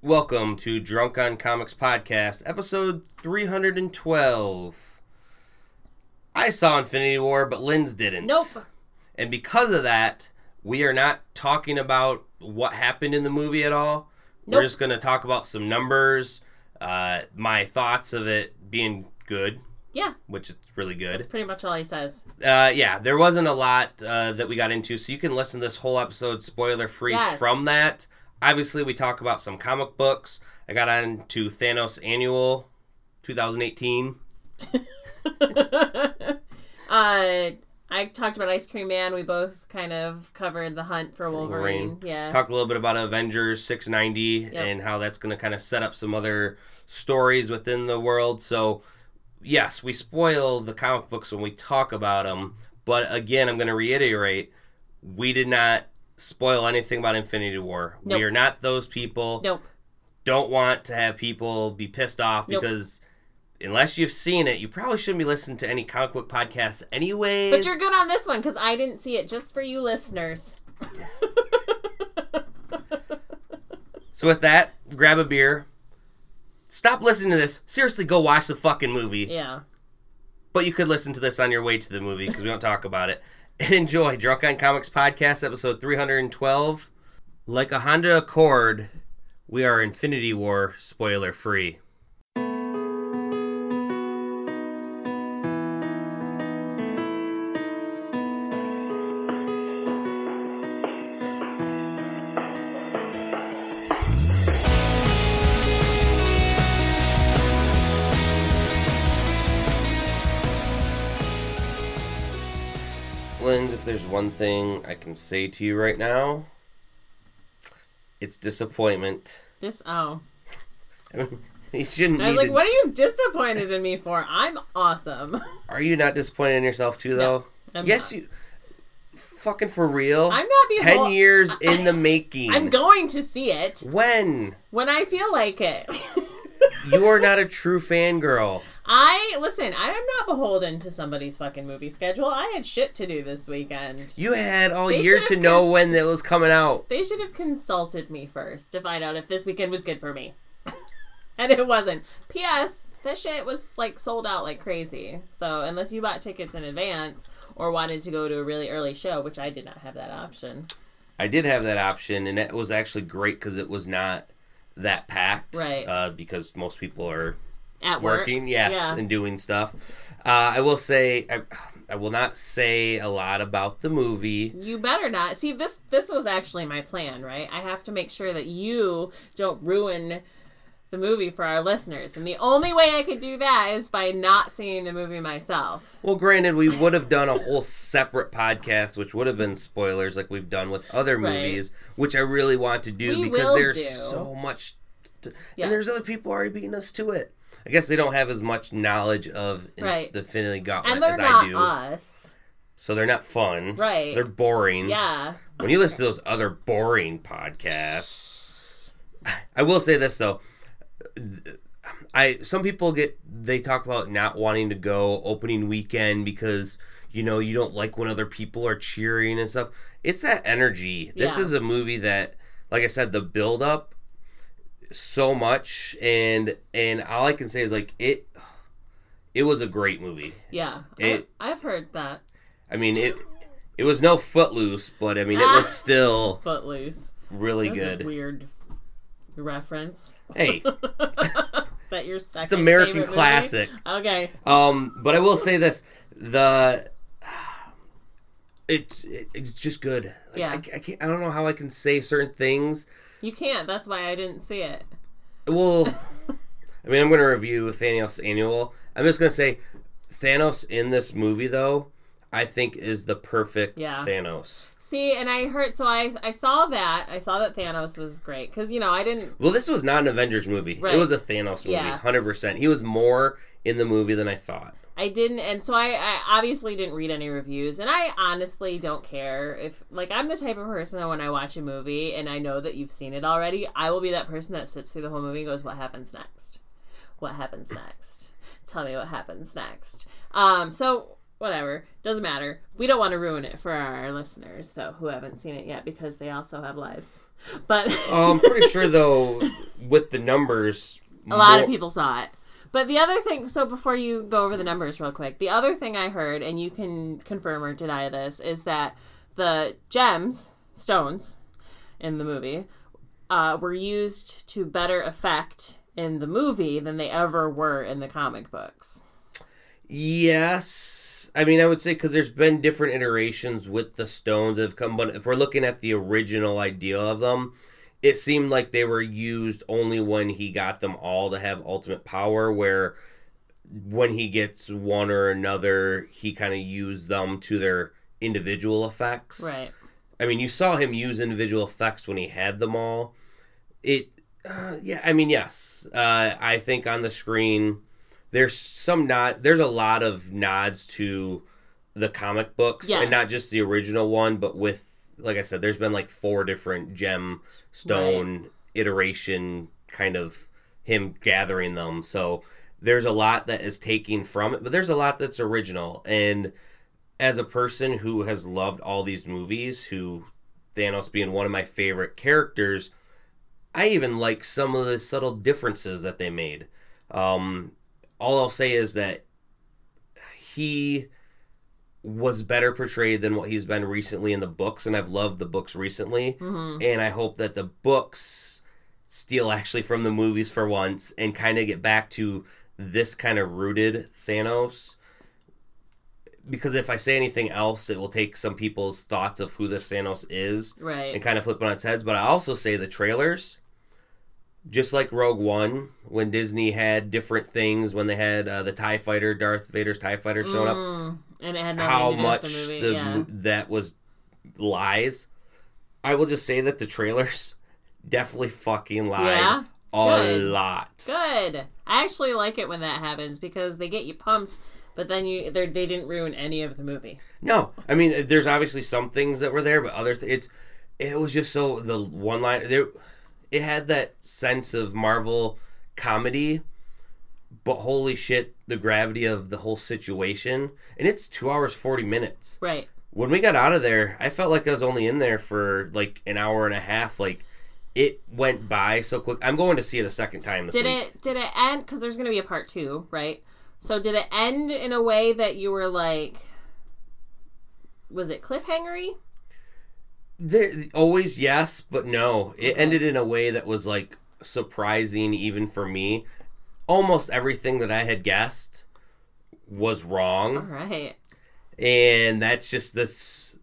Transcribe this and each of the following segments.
Welcome to Drunk on Comics Podcast, episode 312. I saw Infinity War, but Lynn's didn't. Nope. And because of that, we are not talking about what happened in the movie at all. We're just going to talk about some numbers, uh, my thoughts of it being good, Yeah, which is really good. that's pretty much all he says. Uh, yeah, there wasn't a lot uh, that we got into, so you can listen to this whole episode spoiler free Yes. from that. Obviously, we talk about some comic books. I got on to Thanos Annual 2018. uh, I talked about Ice Cream Man. We both kind of covered the hunt for Wolverine. Wolverine. Yeah. Talk a little bit about Avengers 690 and how that's going to kind of set up some other stories within the world. So, yes, we spoil the comic books when we talk about them. But again, I'm going to reiterate we did not spoil anything about Infinity War. Nope. We are not those people. Nope. don't want to have people be pissed off Nope. because unless you've seen it, you probably shouldn't be listening to any comic book podcasts anyway. But you're good on this one because I didn't see it just for you listeners. so with that, grab a beer. Stop listening to this. Seriously, go watch the fucking movie. Yeah. But you could listen to this on your way to the movie because we don't talk about it. And enjoy Drunk on Comics podcast episode 312. Like a Honda Accord, we are Infinity War spoiler free. There's one thing I can say to you right now, it's disappointment. This. Oh. you shouldn't. I was like, to- what are you disappointed in me for? I'm awesome. Are you not disappointed in yourself too, though? I'm yes, not. you. Fucking for real. I'm not being. Ten hol- years in the making. I'm going to see it when when I feel like it. you are not a true fangirl. I listen. I am not beholden to somebody's fucking movie schedule. I had shit to do this weekend. You had all They year to know when it was coming out. They should have consulted me first to find out if this weekend was good for me. and it wasn't. P.S. That shit was like sold out like crazy. So unless you bought tickets in advance or wanted to go to a really early show, which I did not have that option. I did have that option, and it was actually great because it was not that packed. Right. Uh, because most people are At work. working, yes, Yeah. and doing stuff. Uh, I will say, I, I will not say a lot about the movie. You better not. See this this was actually my plan, right? I have to make sure that you don't ruin the movie for our listeners. And the only way I could do that is by not seeing the movie myself. Well, granted, we would have done a whole separate podcast, which would have been spoilers, like we've done with other Right. movies, which I really want to do We because there's do. so much, to, Yes. and there's other people already beating us to it. I guess they don't have as much knowledge of Right. the Infinity Gauntlet And they're as not I do, us. so they're not fun. Right. They're boring. Yeah. When you listen to those other boring podcasts, I will say this though. I some people get they talk about not wanting to go opening weekend because you know you don't like when other people are cheering and stuff. It's that energy. This Yeah. is a movie that like I said the build up so much and and all I can say is like it it was a great movie. Yeah. It- I, I've heard that. I mean it it was no footloose, but I mean it was still Footloose. really good. a weird reference. Hey, Is that your second it's American favorite movie? classic. Okay. Um, but I will say this: the it's it, it's just good. Like, Yeah. I, I can't. I don't know how I can say certain things. You can't. That's why I didn't see it. Well, I mean, I'm going to review Thanos Annual. I'm just going to say Thanos in this movie, though, I think is the perfect Yeah. Thanos. See, and I heard so I I saw that. I saw that Thanos was great cuz you know, I didn't Well, this was not an Avengers movie. Right. It was a Thanos movie, Yeah. hundred percent. He was more in the movie than I thought. I didn't, and so I, I obviously didn't read any reviews, and I honestly don't care if, like, I'm the type of person that when I watch a movie and I know that you've seen it already, I will be that person that sits through the whole movie and goes, "What happens next? What happens next? Tell me what happens next." Um, so whatever, doesn't matter. We don't want to ruin it for our listeners though, who haven't seen it yet, because they also have lives. But Oh, I'm pretty sure though, with the numbers, A lot more- of people saw it. But the other thing, so before you go over the numbers real quick, the other thing I heard, and you can confirm or deny this, is that the gems, stones, in the movie, uh, were used to better effect in the movie than they ever were in the comic books. Yes. I mean, I would say because there's been different iterations with the stones that have come, but if we're looking at the original idea of them, it seemed like they were used only when he got them all to have ultimate power, where when he gets one or another, he kind of used them to their individual effects. Right. I mean, you saw him use individual effects when he had them all. It, uh, yeah, I mean, yes. Uh, I think on the screen, there's some nod. There's a lot of nods to the comic books, Yes. and not just the original one, but with, like I said, there's been like four different gem stone iteration kind of him gathering them. So there's a lot that is taking from it, but there's a lot that's original and as a person who has loved all these movies, who Thanos being one of my favorite characters, I even like some of the subtle differences that they made. Um, all I'll say is that he was better portrayed than what he's been recently in the books, and I've loved the books recently. Mm-hmm. And I hope that the books steal actually from the movies for once and kind of get back to this kind of rooted Thanos because if I say anything else, it will take some people's thoughts of who this Thanos is Right. and kind of flip it on its heads. But I also say the trailers, just like Rogue One, when Disney had different things, when they had uh, the Tie Fighter, Darth Vader's Tie Fighter showing up, Mm, and it had nothing how to do much with the movie. the, yeah. that was lies. I will just say that the trailers definitely fucking lied Yeah? a Good. lot. Good. I actually like it when that happens because they get you pumped, but then you they didn't ruin any of the movie. No, I mean, there's obviously some things that were there, but other th- it's it was just so the one line there, it had that sense of Marvel comedy, but holy shit, the gravity of the whole situation, and it's two hours forty minutes. Right. When we got out of there, I felt like I was only in there for like an hour and a half. Like it went by so quick. I'm going to see it a second time this Did week. it did it end cuz there's going to be a part 2, right? So did it end in a way that you were like was it cliffhangery? There, always yes, but no. It Okay. ended in a way that was like surprising even for me. Almost everything that I had guessed was wrong, right. and that's just this.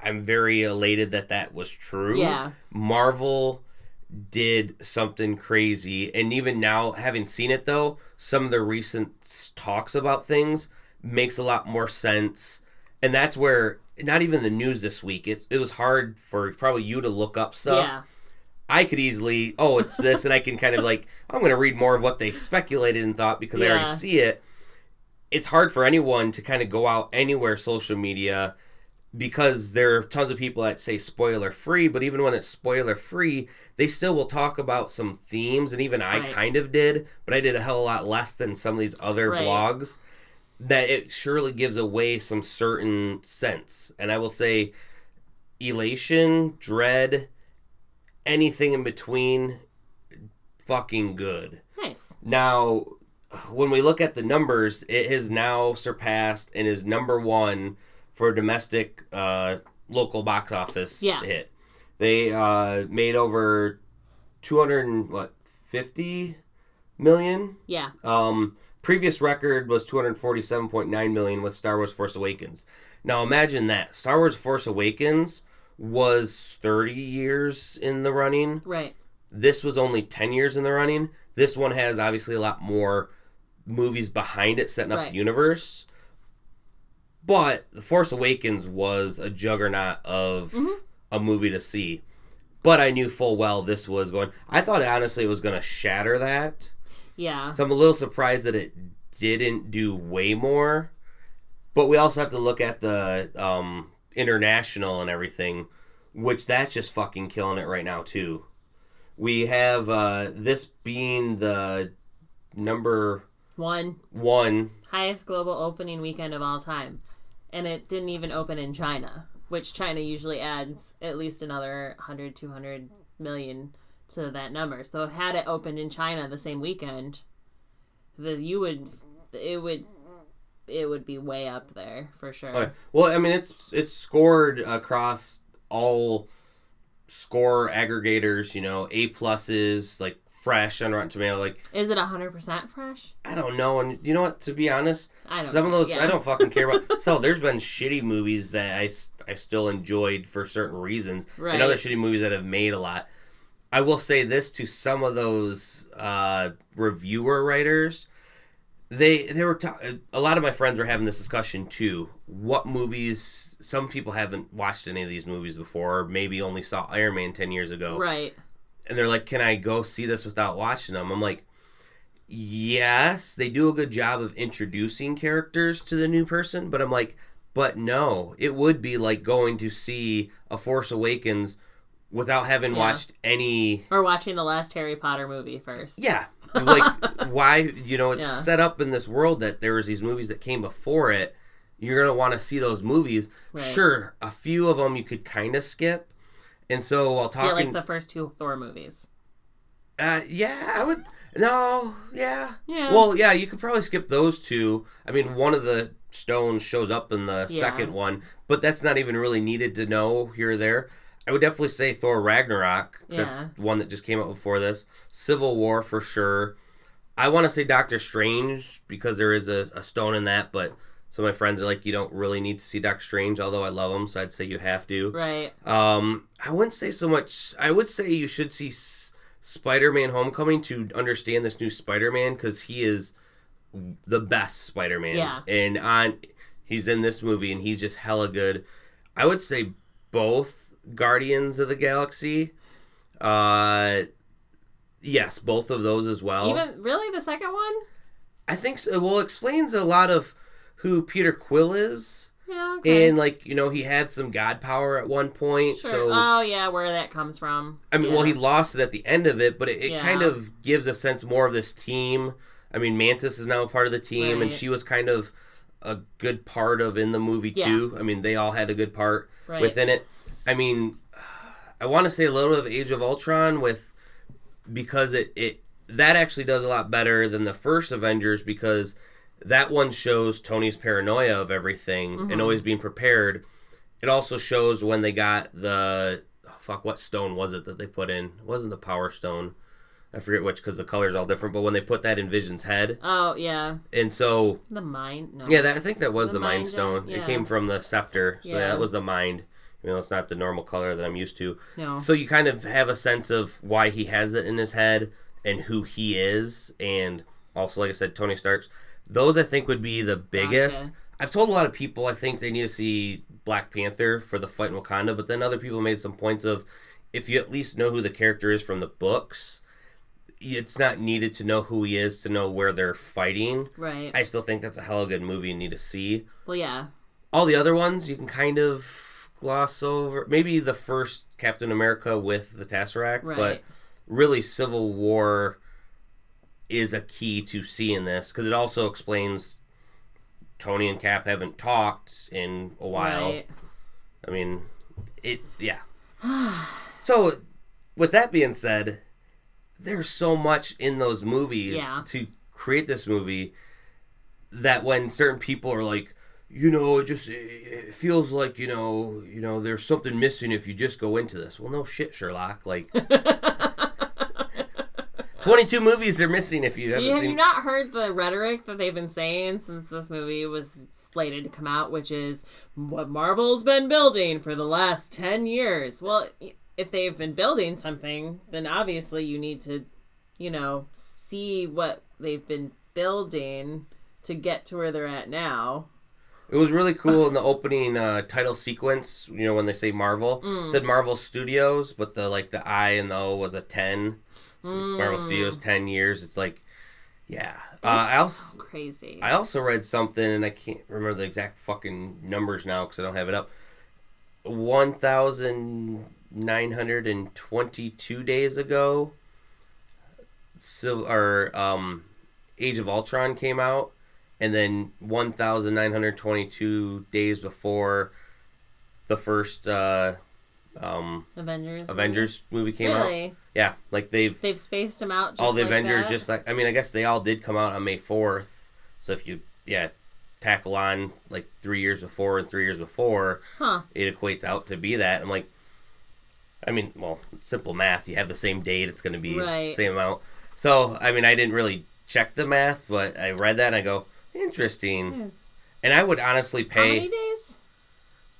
I'm very elated that that was true. Yeah. Marvel did something crazy, and even now, having seen it though, some of the recent talks about things makes a lot more sense, and that's where not even the news this week. It it was hard for probably you to look up stuff. Yeah. I could easily, oh, it's this, and I can kind of like, I'm going to read more of what they speculated and thought because I already see it. It's hard for anyone to kind of go out anywhere social media because there are tons of people that say spoiler free, but even when it's spoiler free, they still will talk about some themes, and even I Right. kind of did, but I did a hell of a lot less than some of these other Right. blogs. That it surely gives away some certain sense, and I will say, elation, dread, anything in between, fucking good. Nice. Now, when we look at the numbers, it has now surpassed and is number one for domestic uh, local box office Yeah. hit. They uh, made over two hundred and what fifty million. Yeah. Um, previous record was two hundred forty-seven point nine million with Star Wars: Force Awakens. Now imagine that Star Wars: Force Awakens was thirty years in the running. Right. This was only 10 years in the running. This one has obviously a lot more movies behind it setting up Right. the universe. But The Force Awakens was a juggernaut of Mhm. a movie to see. But I knew full well this was going. I thought honestly it was going to shatter that. Yeah. So I'm a little surprised that it didn't do way more. But we also have to look at the um, international and everything, which that's just fucking killing it right now too. We have uh, this being the number One one. highest global opening weekend of all time. And it didn't even open in China, which China usually adds at least another 100, 200 million to that number. So had it opened in China the same weekend, the you would it would it would be way up there for sure. Okay. Well, I mean, it's it's scored across all score aggregators. You know, A pluses, like fresh on Rotten Tomato. Like Is it hundred percent fresh? I don't know, and you know what? To be honest, I some of those yeah. I don't fucking care about. so there's been shitty movies that I I still enjoyed for certain reasons, Right. and other shitty movies that have made a lot. I will say this to some of those uh, reviewer writers. They they were ta- a lot of my friends were having this discussion too. What movies? Some people haven't watched any of these movies before, or maybe only saw Iron Man ten years ago Right. and they're like, "Can I go see this without watching them?" I'm like, "Yes, they do a good job of introducing characters to the new person, but I'm like, but no, it would be like going to see a Force Awakens without having Yeah. watched any Or watching the last Harry Potter movie first. yeah. Like why you know it's Yeah. set up in this world that there was these movies that came before it. You're gonna want to see those movies. Right. Sure, a few of them you could kind of skip. And so while Yeah, talking, like the first two Thor movies. Uh, yeah, I would. No, yeah. Yeah. Well, yeah, you could probably skip those two. I mean, one of the stones shows up in the Yeah. second one, but that's not even really needed to know here or there. I would definitely say Thor Ragnarok. 'cause That's one that just came out before this. Civil War for sure. I want to say Doctor Strange because there is a, a stone in that, but some of my friends are like, you don't really need to see Doctor Strange, although I love him, so I'd say you have to. Right. Um, I wouldn't say so much. I would say you should see S- Spider-Man: Homecoming to understand this new Spider-Man because he is the best Spider-Man. Yeah. and on he's in this movie and he's just hella good. I would say both Guardians of the Galaxy. Uh, yes, both of those as well. Even really the second one? I think so. Well, it explains a lot of who Peter Quill is. Yeah. Okay. And like you know, he had some god power at one point. Sure. So oh yeah, where that comes from. I mean, well, he lost it at the end of it, but it, it Yeah. kind of gives a sense more of this team. I mean, Mantis is now a part of the team, and she was kind of a good part of in the movie Yeah. too. I mean, they all had a good part Right. within it. I mean, I want to say a little bit of Age of Ultron with because it it that actually does a lot better than the first Avengers because that one shows Tony's paranoia of everything Mm-hmm. and always being prepared. It also shows when they got the oh, fuck what stone was it that they put in? It wasn't the Power Stone. I forget which because the color's all different. But when they put that in Vision's head, Oh yeah, and so the mind. No. yeah, that, I think that was The the, Mind Mind Stone. Gem? It came from the scepter, so yeah. Yeah. that was the Mind. You know, it's not the normal color that I'm used to. No. So you kind of have a sense of why he has it in his head and who he is, and also, like I said, Tony Stark's. Those I think would be the biggest. Gotcha. I've told a lot of people I think they need to see Black Panther for the fight in Wakanda, but then other people made some points of if you at least know who the character is from the books, it's not needed to know who he is to know where they're fighting. Right. I still think that's a hell of a good movie you need to see. well, yeah. All the other ones you can kind of gloss over. Maybe the first Captain America with the Tesseract, Right. but really Civil War is a key to seeing this because it also explains Tony and Cap haven't talked in a while. Right. I mean, it yeah. so, with that being said, there's so much in those movies Yeah. to create this movie that when certain people are like, you know, it just it feels like you know, you know, there's something missing if you just go into this. Well, no shit, Sherlock. Like, 22 movies are missing if you haven't you, have seen. you not heard the rhetoric that they've been saying since this movie was slated to come out, which is what Marvel's been building for the last 10 years? Well, if they've been building something, then obviously you need to, you know, see what they've been building to get to where they're at now. It was really cool in the opening uh, title sequence. You know when they say Marvel, Mm. it said Marvel Studios, but the like the I and the O was a ten. So Marvel Mm. Studios ten years. It's like, yeah. Uh, I also crazy. I also read something, and I can't remember the exact fucking numbers now because I don't have it up. One thousand nine hundred and twenty-two days ago, so or um, Age of Ultron came out, and then one thousand nine hundred twenty-two days before the first uh, um, Avengers. movie? Avengers movie came out. Yeah, like they've They've spaced them out. Just all the like Avengers that? just like I mean I guess they all did come out on May fourth. So if you yeah tackle on like three years before and three years before, Huh. it equates out to be that. I'm like, I mean, well, simple math. You have the same date, it's going to be Right. the same amount. So I mean, I didn't really check the math, but I read that and I go interesting. Yes. And I would honestly pay. How many days?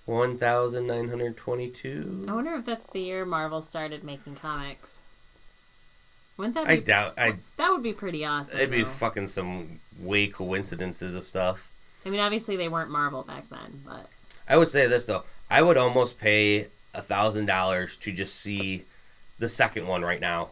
one thousand nine hundred twenty-two. I wonder if that's the year Marvel started making comics. Wouldn't that I doubt. I that would be pretty awesome. it'd be though. fucking some way coincidences of stuff. I mean, obviously they weren't Marvel back then, but I would say this though. I would almost pay a thousand dollars to just see the second one right now.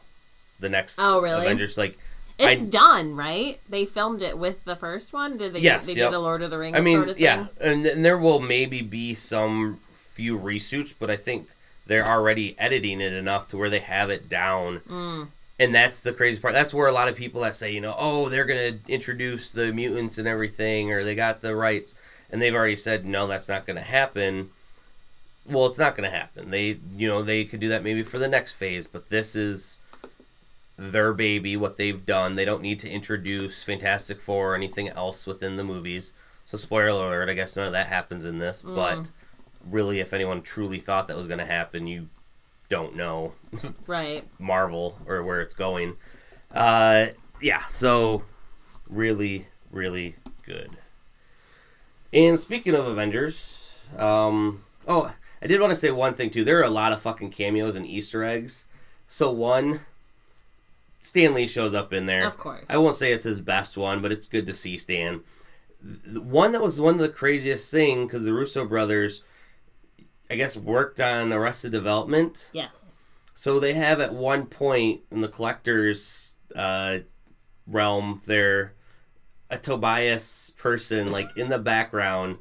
The next Oh, really? Avengers like it's I- done, right? They filmed it with the first one. Did they? Yes, they yep. did a Lord of the Rings I mean, sort of thing. yeah, and, and there will maybe be some few reshoots, but I think they're already editing it enough to where they have it down. Mm. And that's the crazy part. That's where a lot of people that say, you know, oh, they're gonna introduce the mutants and everything, or they got the rights, and they've already said, no, that's not gonna happen. Well, it's not gonna happen. They, you know, they could do that maybe for the next phase, but this is their baby, what they've done. They don't need to introduce Fantastic Four or anything else within the movies. So, spoiler alert, I guess none of that happens in this, but really, if anyone truly thought that was going to happen, you don't know Right. Marvel or where it's going. Uh, yeah, so really, really good. And speaking of Avengers, um, oh, I did want to say one thing too. There are a lot of fucking cameos and Easter eggs. So one, Stan Lee shows up in there. Of course. I won't say it's his best one, but it's good to see Stan. The One that was one of the craziest thing because the Russo brothers, I guess, worked on Arrested Development. Yes. So they have at one point in the collector's uh, realm there a Tobias person like in the background.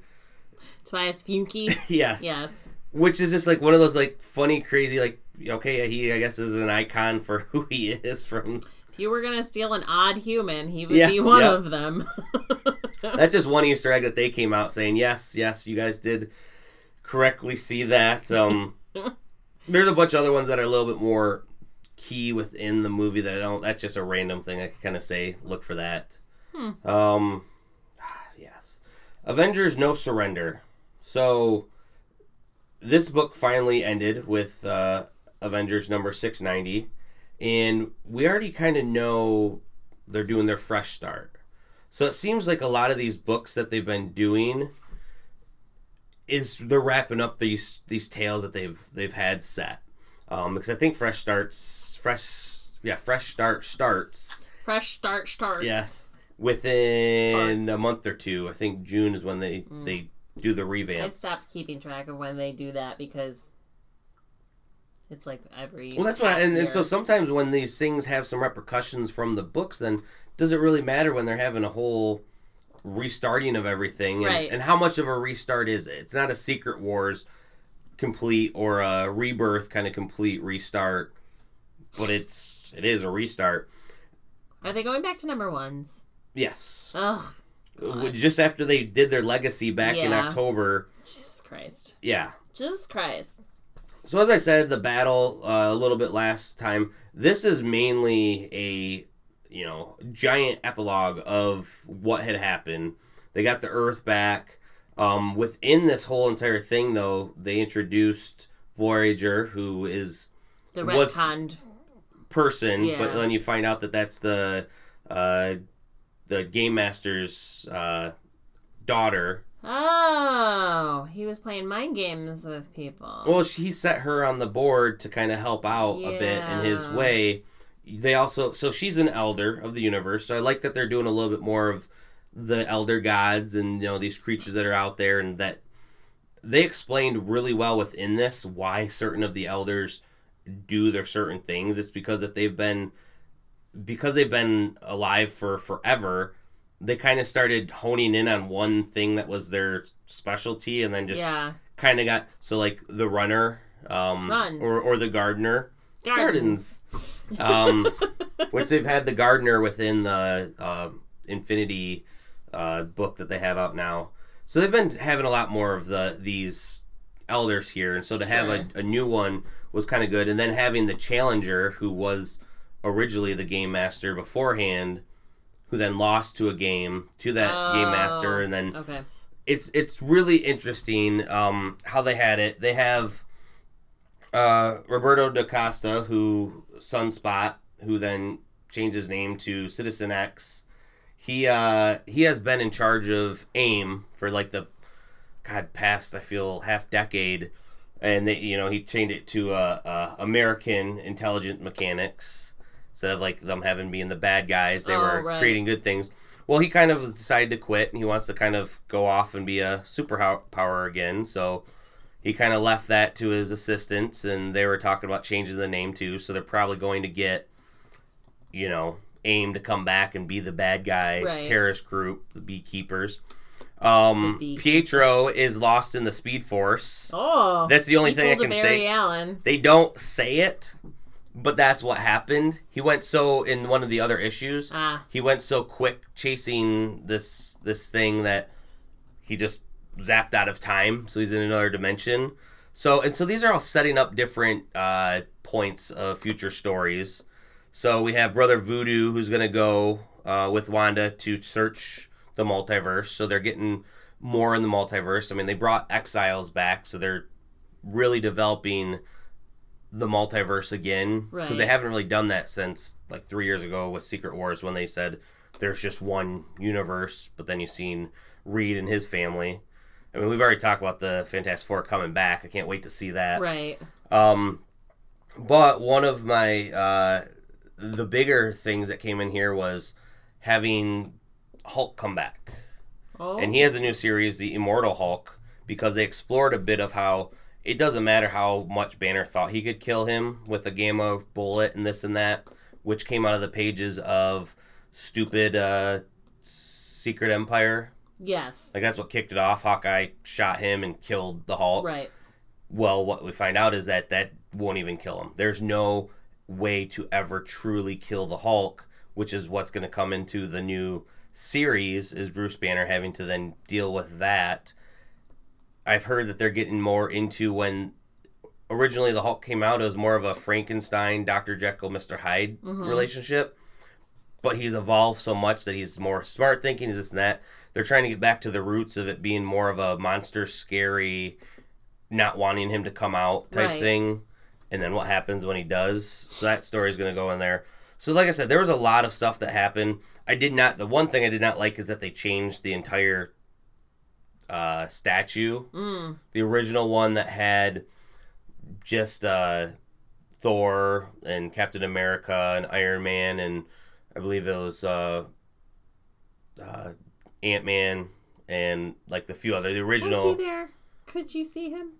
Tobias Funke. yes. yes. Which is just like one of those like funny, crazy like okay, he I guess is an icon for who he is from. If you were gonna steal an odd human, he would Yes, be one yep. of them. That's just one Easter egg that they came out saying yes, yes, you guys did correctly see that. Um, there's a bunch of other ones that are a little bit more key within the movie that I don't. That's just a random thing I can kind of say. Look for that. Um, yes, Avengers: No Surrender. So this book finally ended with uh, Avengers number six ninety, and we already kind of know they're doing their fresh start. So it seems like a lot of these books that they've been doing is they're wrapping up these these tales that they've they've had set. Um, because I think fresh starts fresh yeah fresh start starts Fresh start starts. yes within Starts. a month or two. I think June is when they they do the revamp. I stopped keeping track of when they do that because it's like every. Well, that's why, and, and so sometimes when these things have some repercussions from the books, then does it really matter when they're having a whole restarting of everything? And, Right. and how much of a restart is it? It's not a Secret Wars complete or a Rebirth kind of complete restart, but it's it is a restart. Are they going back to number ones? Yes, Oh, God. just after they did their legacy back in October. Jesus Christ. Yeah, Jesus Christ. So as I said, the battle uh, a little bit last time. This is mainly a you know giant epilogue of what had happened. They got the Earth back. Um, within this whole entire thing, though, they introduced Voyager, who is The retconned. person, Yeah. but then you find out that that's the uh, the game master's uh, daughter. Oh, he was playing mind games with people. Well, he set her on the board to kind of help out a bit in his way. They also, so she's an elder of the universe. So I like that they're doing a little bit more of the elder gods and you know these creatures that are out there, and that they explained really well within this why certain of the elders do their certain things. It's because that they've been because they've been alive for forever. They kind of started honing in on one thing that was their specialty, and then just yeah. kind of got so like the runner um Runs. or or the gardener Gardens. um which they've had the gardener within the uh, infinity uh book that they have out now so they've been having a lot more of the these elders here and so to have a, a new one was kind of good. And then having the challenger, who was originally the game master beforehand, who then lost to a game to that game master, Oh, and then Okay. it's it's really interesting um, how they had it. They have uh, Roberto da Costa, who Sunspot, who then changed his name to Citizen X. He uh, he has been in charge of AIM for like the God past I feel half decade, and they you know he changed it to uh, uh, American Intelligent Mechanics instead of like them having being the bad guys. They Oh, were right. creating good things. Well, he kind of decided to quit, and he wants to kind of go off and be a superpower again. So he kind of left that to his assistants, and they were talking about changing the name too. So they're probably going to get, you know, AIM to come back and be the bad guy Right. terrorist group, the Beekeepers. Um, The Beekeepers. Pietro is lost in the Speed Force. Oh. That's the only thing I can Barry say. Allen. They don't say it, but that's what happened. He went so in one of the other issues Ah. he went so quick chasing this this thing that he just zapped out of time so he's in another dimension so and so these are all setting up different uh, points of future stories so we have brother voodoo who's going to go uh, with wanda to search the multiverse so they're getting more in the multiverse i mean they brought exiles back so they're really developing the multiverse again because they haven't really done that since like three years ago with Secret Wars when they said there's just one universe, but then you've seen Reed and his family. I mean, we've already talked about the Fantastic Four coming back. I can't wait to see that. Right. Um, but one of my uh, the bigger things that came in here was having Hulk come back Oh. and he has a new series, The Immortal Hulk, because they explored a bit of how it doesn't matter how much Banner thought he could kill him with a gamma bullet and this and that, which came out of the pages of stupid uh, Secret Empire. yes. Like that's what kicked it off. Hawkeye shot him and killed the Hulk. Right. Well, what we find out is that that won't even kill him. There's no way to ever truly kill the Hulk, which is what's going to come into the new series. Is Bruce Banner having to then deal with that? I've heard that they're getting more into when originally the Hulk came out. It was more of a Frankenstein, Doctor Jekyll, Mister Hyde Mhm. relationship, but he's evolved so much that he's more smart thinking. Is this and that? They're trying to get back to the roots of it being more of a monster, scary not wanting him to come out type Right. thing and then what happens when he does so that story is going to go in there so like i said there was a lot of stuff that happened i did not the one thing i did not like is that they changed the entire uh, statue Mm. the original one that had just uh, thor and captain america and iron man and i believe it was uh, uh, ant-man and like the few other the original Was he there? Could you see him?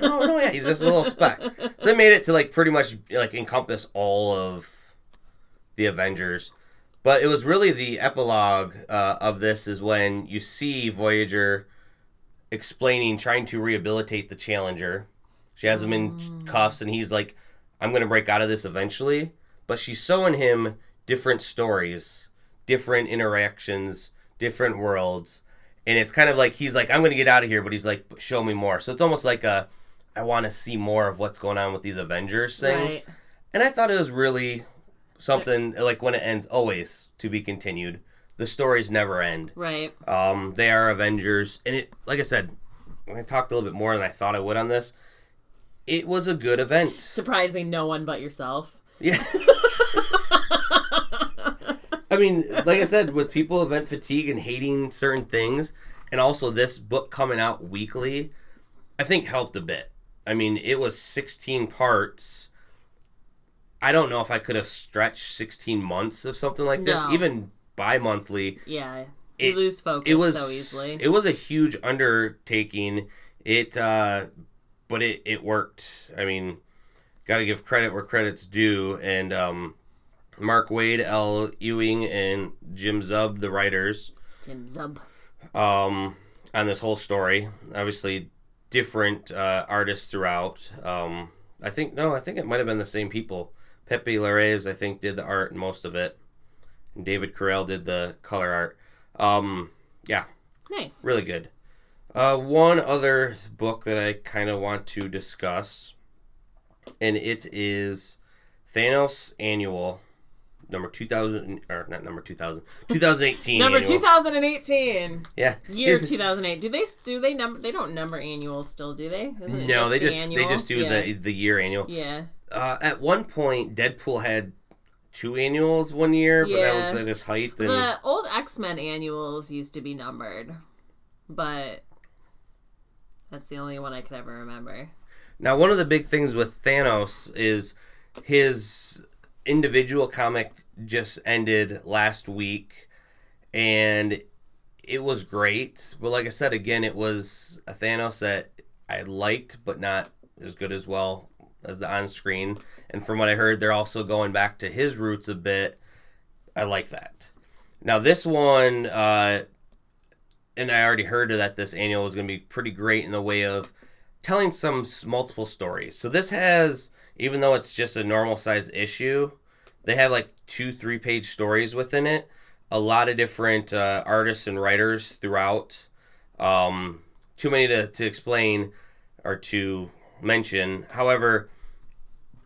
no, no, yeah, he's just a little speck. So they made it to like pretty much like encompass all of the Avengers. But it was really the epilogue uh, of this is when you see Voyager explaining, trying to rehabilitate the Challenger. She has him in mm. cuffs, and he's like, "I'm going to break out of this eventually." But she's showing him different stories, different interactions, different worlds, and it's kind of like he's like, "I'm going to get out of here," but he's like, "Show me more." So it's almost like a, I want to see more of what's going on with these Avengers things. Right. And I thought it was really something like when it ends, always to be continued. The stories never end. Right. Um, they are Avengers, and it, like I said, I talked a little bit more than I thought I would on this. It was a good event. Surprising no one but yourself. Yeah. I mean, like I said, with people event fatigue and hating certain things, and also this book coming out weekly, I think helped a bit. I mean, it was 16 parts. I don't know if I could have stretched 16 months of something like this, No. even bi monthly. Yeah. You It- lose focus It was so easily. it was a huge undertaking. It uh but it it worked. I mean, got to give credit where credit's due and um Mark Waid, Al Ewing, and Jim Zub, the writers, Jim Zub. um, on this whole story. Obviously, different uh, artists throughout. Um, I think no, I think it might have been the same people. Pepe Larraz, I think, did the art and most of it, David Curiel did the color art. Um, yeah, Nice. really good. Uh, one other book that I kind of want to discuss and it is Thanos Annual number 2000 or not number 2000 2018 Number annual. 2018. yeah Year 2008. Do they do they number they don't number annuals still, do they? Isn't it no they the just annual? they just do yeah. the the year annual Yeah. uh, at one point Deadpool had two annuals one year but that was at his height and The old X-Men annuals used to be numbered. But that's the only one I could ever remember. Now, one of the big things with Thanos is his individual comic just ended last week, and it was great. But like I said, again, it was a Thanos that I liked, but not as good as well as the on screen. And from what I heard, they're also going back to his roots a bit. I like that. Now, this one, uh, and I already heard that this annual is going to be pretty great in the way of telling some multiple stories. So this has, even though it's just a normal size issue, they have like two, three page stories within it. A lot of different uh, artists and writers throughout. Um, too many to, to explain or to mention. However,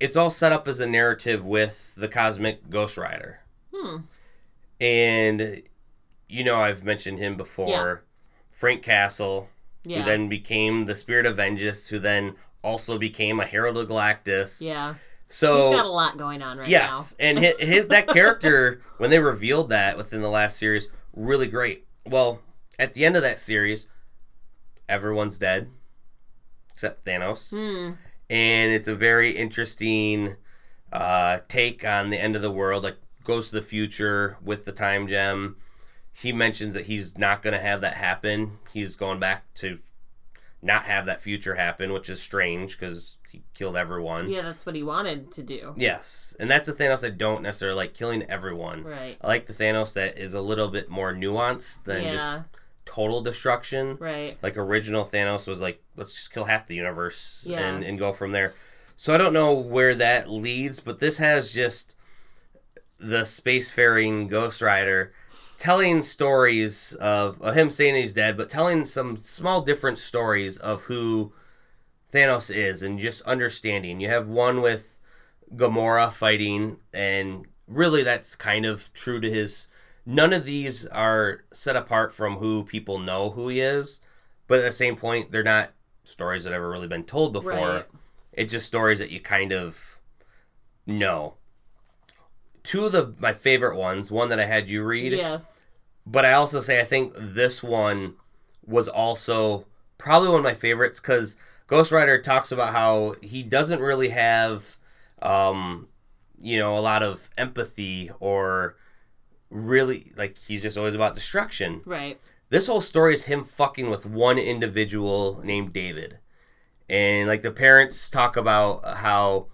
it's all set up as a narrative with the cosmic Ghost Rider. Hmm. And, you know, I've mentioned him before. Yeah. Frank Castle, Yeah. who then became the Spirit of Vengeance, who then also became a Herald of Galactus. yeah. So He's got a lot going on right now. yes, and his, his that character when they revealed that within the last series, really great. Well, at the end of that series, everyone's dead except Thanos. Hmm. and it's a very interesting uh, take on the end of the world. Like goes to the future with the time gem. He mentions that he's not going to have that happen. He's going back to not have that future happen, which is strange because he killed everyone. Yeah, that's what he wanted to do. Yes, and that's the Thanos I don't necessarily like killing everyone. Right. I like the Thanos that is a little bit more nuanced than Yeah. just total destruction. Right. Like original Thanos was like, let's just kill half the universe Yeah. and, and go from there. So I don't know where that leads, but this has just the spacefaring Ghost Rider telling stories of, of him saying he's dead, but telling some small different stories of who Thanos is and just understanding. You have one with Gamora fighting, and really that's kind of true to his. None of these are set apart from who people know who he is, but at the same point, they're not stories that ever really been told before. Right. It's just stories that you kind of know. Two of the my favorite ones, one that I had you read, Yes. but I also say I think this one was also probably one of my favorites because Ghost Rider talks about how he doesn't really have, um, you know, a lot of empathy or really like he's just always about destruction. Right. This whole story is him fucking with one individual named David, and like the parents talk about how.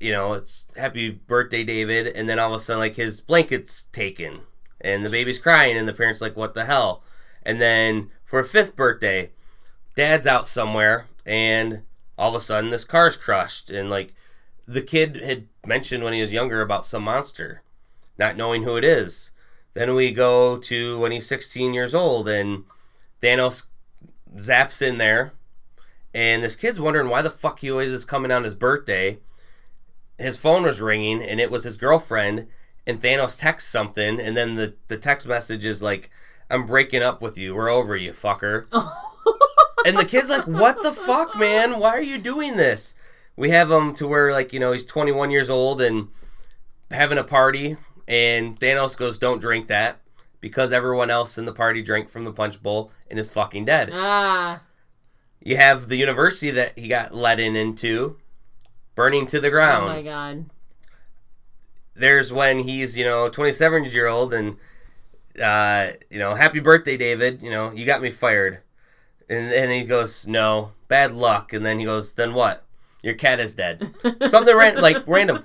You know, it's happy birthday, David, and then all of a sudden, like his blanket's taken, and the baby's crying. And the parents like what the hell? And then for a fifth birthday dad's out somewhere. And all of a sudden this car's crushed. And like the kid had mentioned when he was younger about some monster not knowing who it is then we go to when he's 16 years old and thanos zaps in there and this kid's wondering why the fuck he always is coming on his birthday his phone was ringing and it was his girlfriend and Thanos texts something and then the, the text message is like I'm breaking up with you. We're over you, fucker. and the kid's like, "What the fuck, man? Why are you doing this?" We have him to where like, you know, he's 21 years old and having a party and Thanos goes, "Don't drink that." Because everyone else in the party drank from the punch bowl and is fucking dead. Ah. You have the university that he got let in into burning to the ground. Oh my god. there's when he's you know 27 year old and uh you know happy birthday david you know you got me fired and then he goes no bad luck and then he goes then what your cat is dead something ran- like random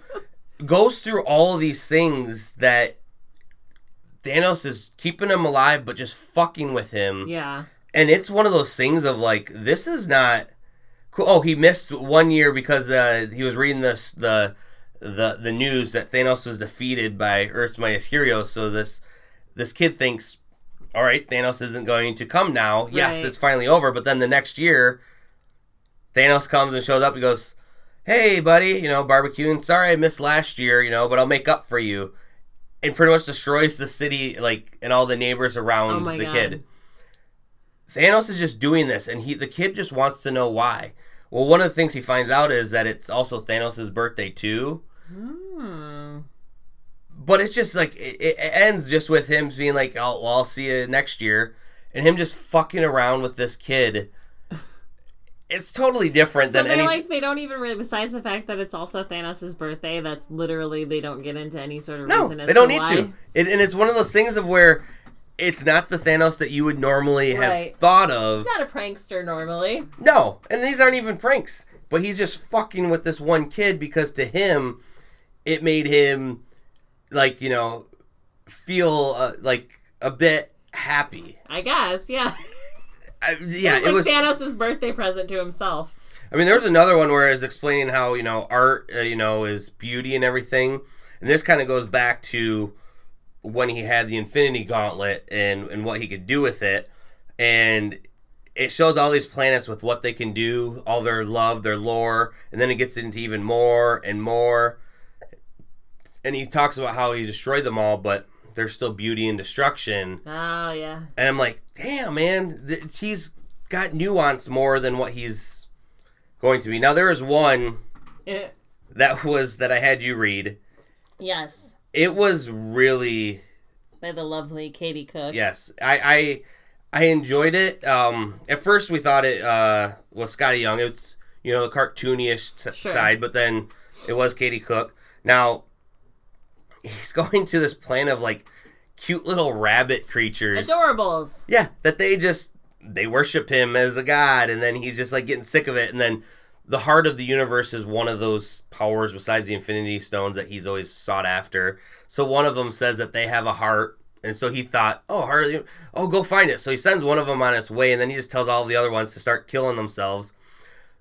goes through all of these things that Thanos is keeping him alive but just fucking with him Yeah. and it's one of those things of like this is not cool. Oh, he missed one year because uh, he was reading this the the the news that Thanos was defeated by Earth's mightiest heroes. So this this kid thinks, all right, Thanos isn't going to come now. Yes, it's finally over. But then the next year, Thanos comes and shows up. He goes, hey, buddy, you know, barbecuing. Sorry I missed last year, you know, but I'll make up for you. And pretty much destroys the city, like, and all the neighbors around Oh the God. kid. Thanos is just doing this, and he the kid just wants to know why. Well, one of the things he finds out is that it's also Thanos' birthday too. Hmm. But it's just like it, it ends just with him being like, "Oh, well, I'll see you next year," and him just fucking around with this kid. It's totally different So than they're any. like they don't even really. Besides the fact that it's also Thanos' birthday, that's literally they don't get into any sort of No, reason. As they don't to need why. to. It, and it's one of those things of where it's not the Thanos that you would normally have Right. thought of. He's not a prankster normally. No, and these aren't even pranks. But he's just fucking with this one kid because to him, it made him like you know feel uh, like a bit happy. I guess, yeah. I, yeah, it's it like was. Thanos' birthday present to himself. I mean, there was another one where it's explaining how you know art, uh, you know, is beauty and everything, and this kind of goes back to when he had the Infinity Gauntlet and and what he could do with it, and it shows all these planets with what they can do, all their love, their lore, and then it gets into even more and more, and he talks about how he destroyed them all, but there's still beauty and destruction, Oh yeah. and I'm like, damn, man, th- he's got nuance more than what he's going to be. Now there is one Eh, that was that I had you read. yes. It was really By the lovely Katie Cook. yes. I I, I enjoyed it. Um, at first we thought it uh, was Skottie Young. It's you know the cartoonish t- Sure. side, but then it was Katie Cook. Now he's going to this plan of like cute little rabbit creatures. Adorables. Yeah, that they just they worship him as a god, and then he's just like getting sick of it, and then the heart of the universe is one of those powers besides the Infinity Stones that he's always sought after. So one of them says that they have a heart, and so he thought, oh, heart, oh, go find it. So he sends one of them on its way, and then he just tells all the other ones to start killing themselves.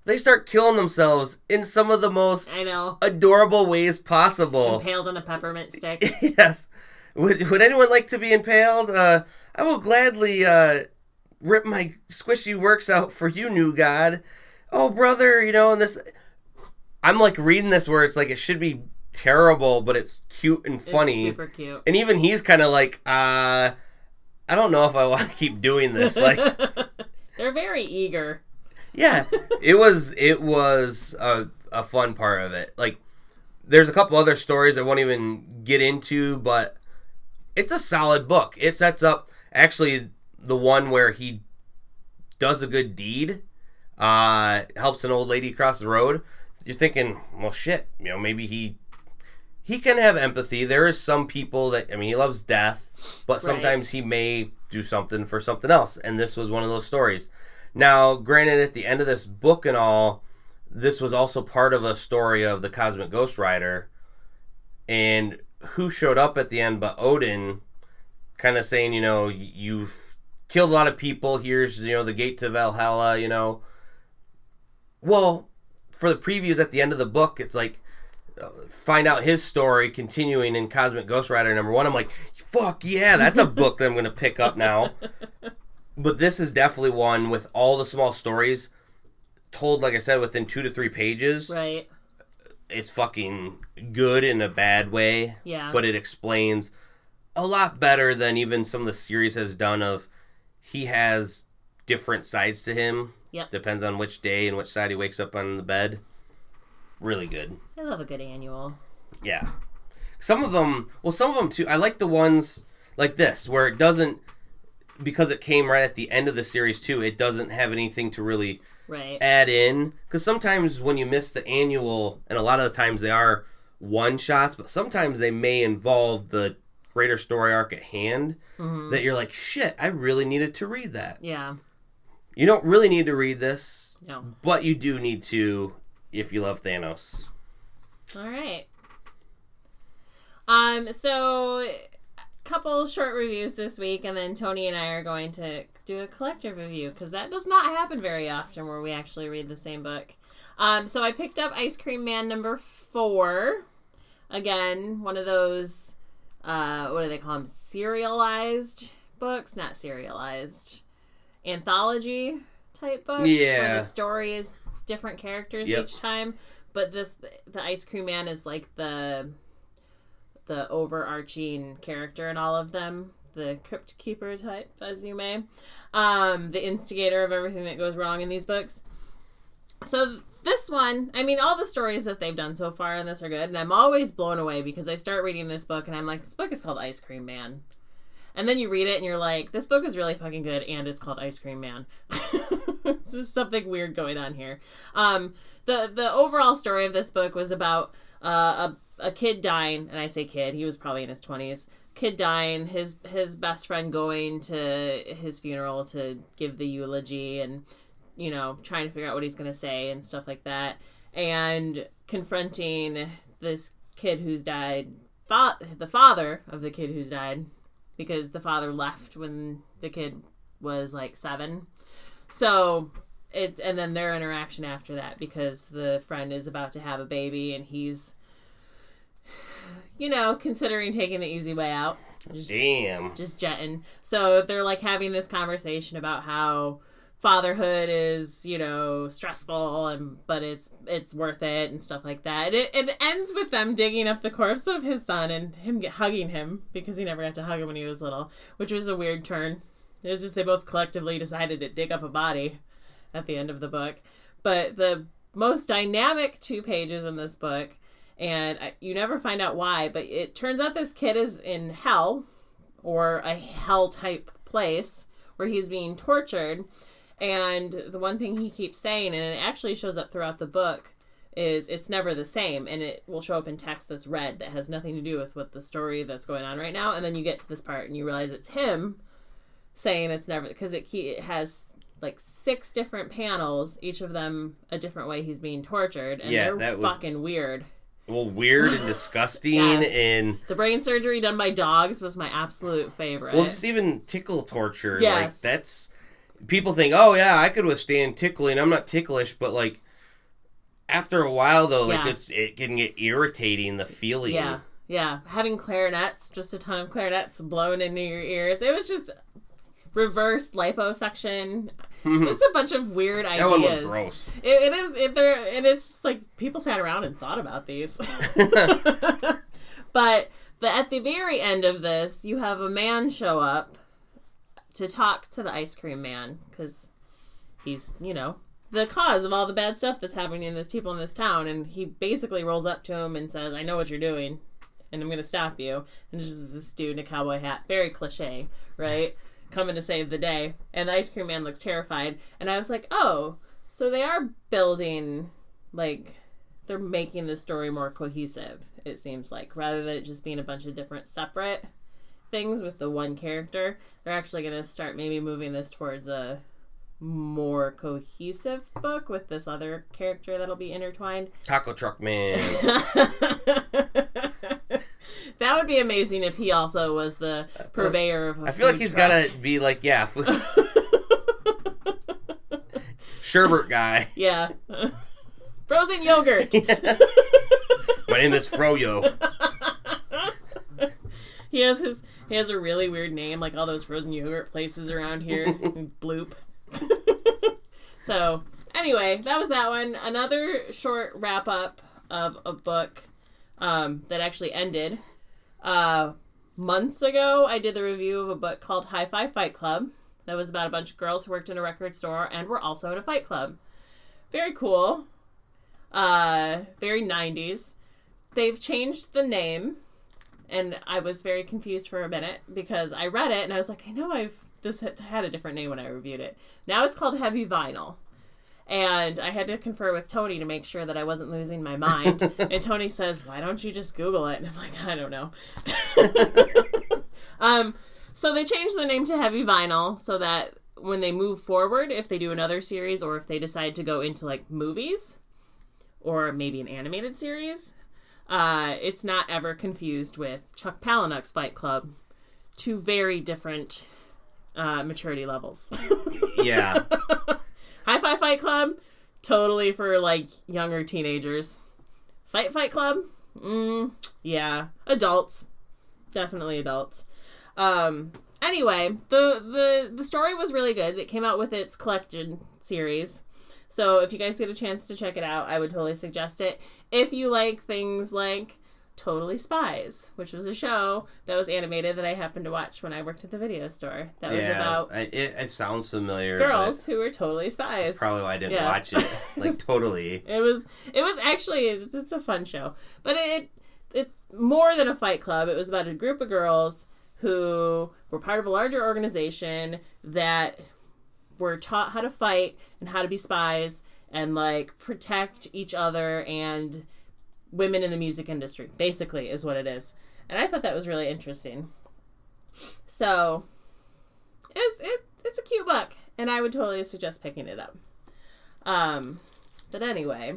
They start killing themselves in some of the most I know. adorable ways possible. Impaled on a peppermint stick. yes. Would Would anyone like to be impaled? Uh, I will gladly uh, rip my squishy works out for you, new god. Oh, brother, you know, and this. I'm like reading this where it's like it should be terrible, but it's cute and It's funny. super cute. And even he's kind of like, uh, I don't know if I want to keep doing this. Like, They're very eager. Yeah, it was it was a, a fun part of it. Like, there's a couple other stories I won't even get into, but it's a solid book. It sets up actually the one where he does a good deed, uh, helps an old lady cross the road. You're thinking, well, shit, you know, maybe he he can have empathy. There is some people that I mean, he loves death, but Right. sometimes he may do something for something else, and this was one of those stories. Now, granted, at the end of this book and all, this was also part of a story of the Cosmic Ghost Rider, and who showed up at the end but Odin, kind of saying, you know, you've killed a lot of people. Here's, you know, the gate to Valhalla, you know. Well, for the previews at the end of the book, it's like, uh, find out his story continuing in Cosmic Ghost Rider number one. I'm like, fuck yeah, that's a book that I'm to pick up now. But this is definitely one with all the small stories told, like I said, within two to three pages. Right. It's fucking good in a bad way Yeah. but it explains a lot better than even some of the series has done of he has different sides to him Yep. depends on which day and which side he wakes up on the bed really good I love a good annual. yeah some of them well some of them too i like the ones like this where it doesn't because it came right at the end of the series too it doesn't have anything to really Right. add in because sometimes when you miss the annual and a lot of the times they are one shots but sometimes they may involve the greater story arc at hand Mhm. that you're like shit i really needed to read that Yeah. you don't really need to read this No. but you do need to if you love thanos All right. Um. So, couple short reviews this week, and then Tony and I are going to do a collective review because that does not happen very often where we actually read the same book. Um. So I picked up Ice Cream Man number four. Again, one of those. Uh, what do they call them? Serialized books, not serialized. Anthology type books. Yeah. Where the story is different characters Yep. each time but this the ice cream man is like the the overarching character in all of them the crypt keeper type as you may um the instigator of everything that goes wrong in these books. So this one i mean all the stories that they've done so far in this are good and i'm always blown away because i start reading this book and i'm like this book is called ice cream man. And then you read it and you're like this book is really fucking good and it's called ice cream man. This is something weird going on here. Um the the overall story of this book was about uh, a a kid dying, and I say kid, he was probably in his twenties. Kid dying, his his best friend going to his funeral to give the eulogy, and you know trying to figure out what he's gonna say and stuff like that, and confronting this kid who's died, fa- the father of the kid who's died, because the father left when the kid was like seven. So it and then their interaction after that because the friend is about to have a baby and he's you know considering taking the easy way out just, Damn. just jetting so they're like having this conversation about how fatherhood is you know stressful and but it's it's worth it and stuff like that it, it ends with them digging up the corpse of his son and him get, hugging him because he never got to hug him when he was little which was a weird turn it was just they both collectively decided to dig up a body at the end of the book. But the most dynamic two pages in this book, and I, you never find out why, but it turns out this kid is in hell or a hell type place where he's being tortured. And the one thing he keeps saying, and it actually shows up throughout the book, is it's never the same. And it will show up in text that's red that has nothing to do with what the story that's going on right now. And then you get to this part and you realize it's him saying it's never, because it, it has like six different panels, each of them a different way he's being tortured, and Yeah, they're that would- fucking weird. Well, weird and disgusting, Yes. and The brain surgery done by dogs was my absolute favorite. well, just even tickle torture. Yes. Like that's people think, oh yeah, I could withstand tickling. I'm not ticklish, but like after a while though, like Yeah. it's it can get irritating. The feeling. yeah, yeah, having clarinets, just a ton of clarinets blown into your ears. It was just reverse liposuction. Mm-hmm. Just a bunch of weird ideas. That one was gross. It, it is. It, there. And It is just like people sat around and thought about these. but the at the very end of this, you have a man show up to talk to the ice cream man because he's you know the cause of all the bad stuff that's happening in this people in this town, and he basically rolls up to him and says, "I know what you're doing." And I'm gonna stop you. And just this dude in a cowboy hat, very cliche, right? Coming to save the day. And the ice cream man looks terrified. And I was like, oh, so they are building, like, they're making the story more cohesive, it seems like, rather than it just being a bunch of different separate things with the one character. They're actually going to start maybe moving this towards a more cohesive book with this other character that'll be intertwined. Taco truck man. that would be amazing if he also was the purveyor of. I I feel like he's gotta be like yeah, sherbet guy. Yeah. Frozen yogurt. My name is Froyo. he has his. He has a really weird name, like all those frozen yogurt places around here. Bloop. so anyway, that was that one. Another short wrap up of a book um, that actually ended. Uh, months ago, I did the review of a book called High Five Fight Club. That was about a bunch of girls who worked in a record store and were also in a fight club. Very cool. Uh, very 90s. They've changed the name, and I was very confused for a minute because I read it and I was like, I know I've this had a different name when I reviewed it. Now it's called Heavy Vinyl. And I had to confer with Tony to make sure that I wasn't losing my mind. and Tony says, "Why don't you just Google it?" And I'm like, "I don't know." um, so they changed the name to Heavy Vinyl so that when they move forward, if they do another series or if they decide to go into like movies or maybe an animated series, uh, it's not ever confused with Chuck Palahniuk's Fight Club. Two very different uh, maturity levels. Yeah. High Five Fight Club, totally for like younger teenagers. Fight Fight Club, mm, yeah, adults, definitely adults. Um, anyway, the the the story was really good. It came out with its collection series. So if you guys get a chance to check it out, I would totally suggest it. If you like things like Totally Spies, which was a show that was animated that I happened to watch when I worked at the video store. That was about I- it, it sounds familiar. girls who were totally spies. Probably why I didn't Yeah. watch it. Like totally. It was it was actually it's, it's a fun show, but it it more than a fight club. It was about a group of girls who were part of a larger organization that were taught how to fight and how to be spies and like protect each other and women in the music industry. Basically, is what it is. And I thought that was really interesting. So it's it, it's a cute book, and I would totally suggest picking it up. Um, but anyway,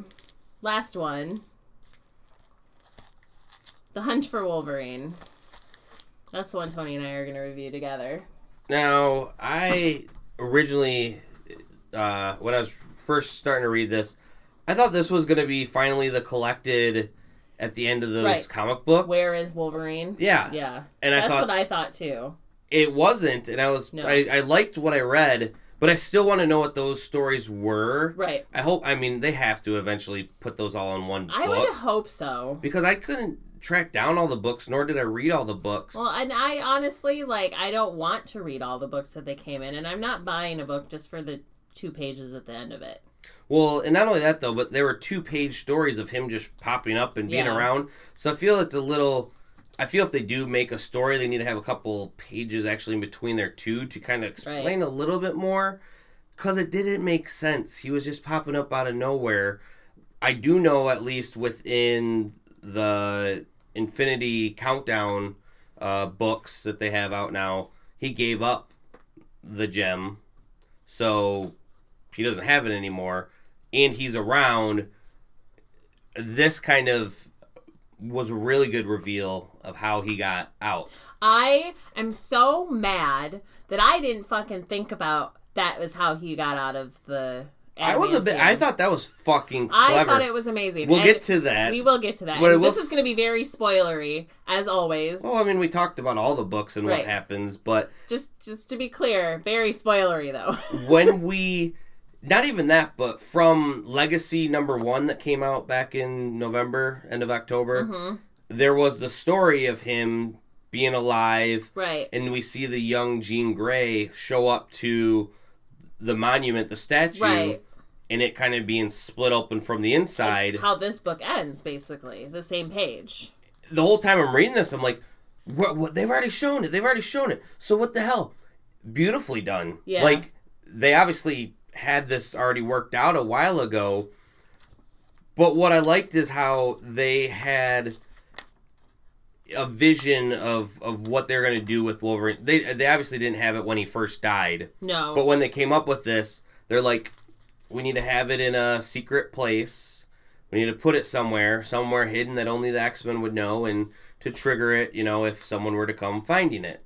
last one. The Hunt for Wolverine. That's the one Tony and I are going to review together. Now, I originally, uh, when I was first starting to read this, I thought this was going to be finally the collected at the end of those Right. comic books. Where is Wolverine? Yeah. Yeah. And I That's thought what I thought too. it wasn't, and I was No. I, I liked what I read, but I still want to know what those stories were. Right. I hope. I mean, they have to eventually put those all in one book. I book would hope so. because I couldn't track down all the books, nor did I read all the books. Well, and I honestly like I don't want to read all the books that they came in, and I'm not buying a book just for the two pages at the end of it. Well, and not only that though, but there were two page stories of him just popping up and being Yeah. around. So I feel it's a little. I feel if they do make a story, they need to have a couple pages actually in between their two to kind of explain a little bit more. Because it didn't make sense. He was just popping up out of nowhere. I do know at least within the Infinity Countdown uh, books that they have out now, he gave up the gem. So he doesn't have it anymore and he's around this kind of was a really good reveal of how he got out I am so mad that I didn't fucking think about that was how he got out of the. i was a bit i thought that was fucking I thought it was amazing. we'll And get to that We will get to that. What I And will this is going to be very spoilery, as always. well i mean we talked about all the books and Right. what happens but just, just to be clear, very spoilery though. when we not even that but from legacy number one that came out back in november end of october hmm there was the story of him being alive Right. and we see the young Jean Grey show up to the monument, the statue, Right. and it kind of being split open from the inside. It's how this book ends, basically. The same page. the whole time I'm reading this, I'm like, what, what? They've already shown it. They've already shown it. So what the hell? Beautifully done. Yeah. Like they obviously had this already worked out a while ago. But what I liked is how they had a vision of, of what they're going to do with Wolverine. They they obviously didn't have it when he first died. No. But when they came up with this, they're like, we need to have it in a secret place. We need to put it somewhere, somewhere hidden that only the X Men would know, and to trigger it, you know, if someone were to come finding it.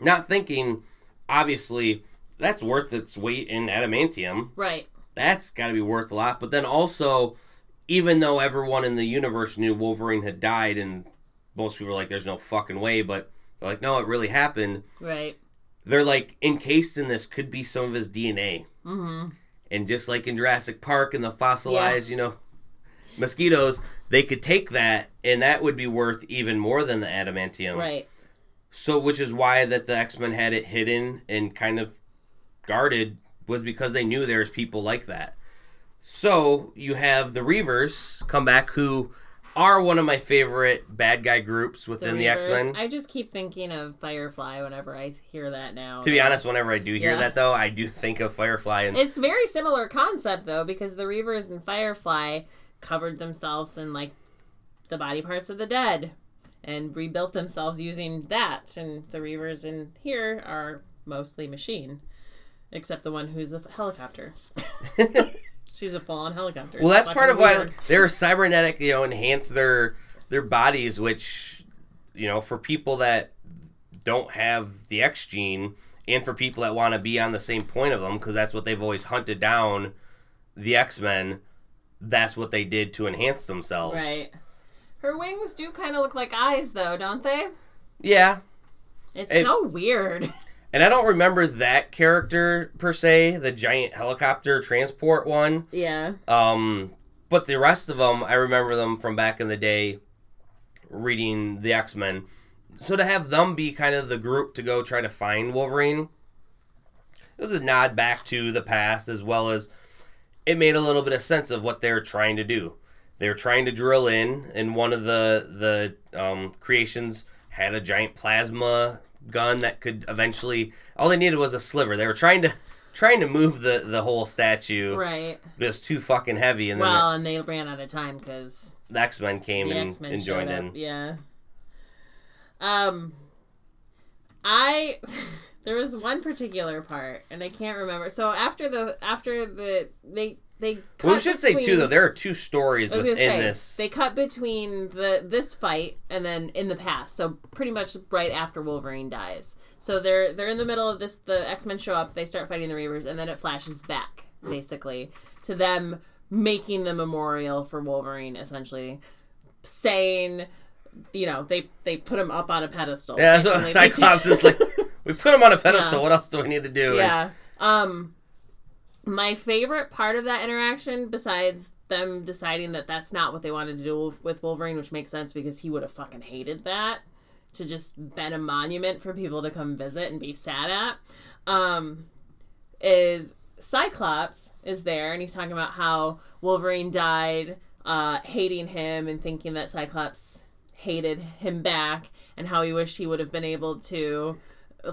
Not thinking, obviously, that's worth its weight in adamantium. right. That's got to be worth a lot. But then also, even though everyone in the universe knew Wolverine had died, and most people are like, there's no fucking way, but they're like, no, it really happened Right. they're like encased in this could be some of his DNA. Mm-hmm. And just like in Jurassic Park and the fossilized, you know, mosquitoes, they could take that and that would be worth even more than the adamantium. Right. So which is why that the X-Men had it hidden and kind of guarded was because they knew there's people like that. So you have the Reavers come back who are one of my favorite bad guy groups within the, Reavers. X-Men. I just keep thinking of Firefly whenever I hear that now. to be honest, whenever I do hear Yeah. that though, I do think of Firefly and It's very similar concept though, because the Reavers and Firefly covered themselves in like the body parts of the dead and rebuilt themselves using that. And the Reavers in here are mostly machine, except the one who's a helicopter. She's a full-on helicopter. Well, that's part of fucking why they're cybernetic. You know, enhance their their bodies, which you know, for people that don't have the X gene, and for people that want to be on the same point of them, because that's what they've always hunted down, the X Men. That's what they did to enhance themselves. Right. Her wings do kind of look like eyes, though, don't they? Yeah, It's It- so weird. And I don't remember that character per se, the giant helicopter transport one. Yeah. Um, but the rest of them, I remember them from back in the day, reading the X Men. So to have them be kind of the group to go try to find Wolverine, it was a nod back to the past as well as it made a little bit of sense of what they were trying to do. They were trying to drill in, and one of the the um, creations had a giant plasma gun that could eventually. All they needed was a sliver. They were trying to trying to move the the whole statue. Right. But it was too fucking heavy, and then Well, and they ran out of time because the X Men came and, X Men and joined in. Yeah. Um, I there was one particular part, and I can't remember. So after the after the they they cut Well, we should say too though there are two stories within say this. they cut between the this fight and then in the past, so pretty much right after Wolverine dies. So they're they're in the middle of this. The X Men show up, they start fighting the Reavers, and then it flashes back basically to them making the memorial for Wolverine, essentially saying, you know, they they put him up on a pedestal. yeah, so. Cyclops is like, we put him on a pedestal. Yeah. What else do we need to do? And Yeah. Um my favorite part of that interaction besides them deciding that that's not what they wanted to do with Wolverine, which makes sense because he would have fucking hated that to just been a monument for people to come visit and be sad at. Um is Cyclops is there and he's talking about how Wolverine died uh hating him and thinking that Cyclops hated him back and how he wished he would have been able to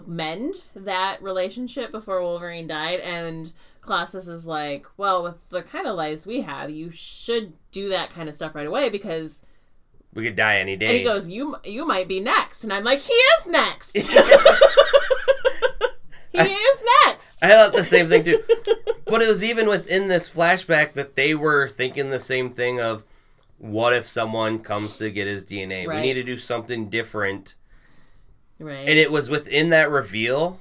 mend that relationship before Wolverine died. And Colossus is like, well, with the kind of lives we have, you should do that kind of stuff right away because. we could die any day. And he goes, "You you might be next," and I'm like, "He is next. he is next." I thought the same thing too. but it was even within this flashback that they were thinking the same thing of, what if someone comes to get his DNA? Right. We need to do something different. Right. And it was within that reveal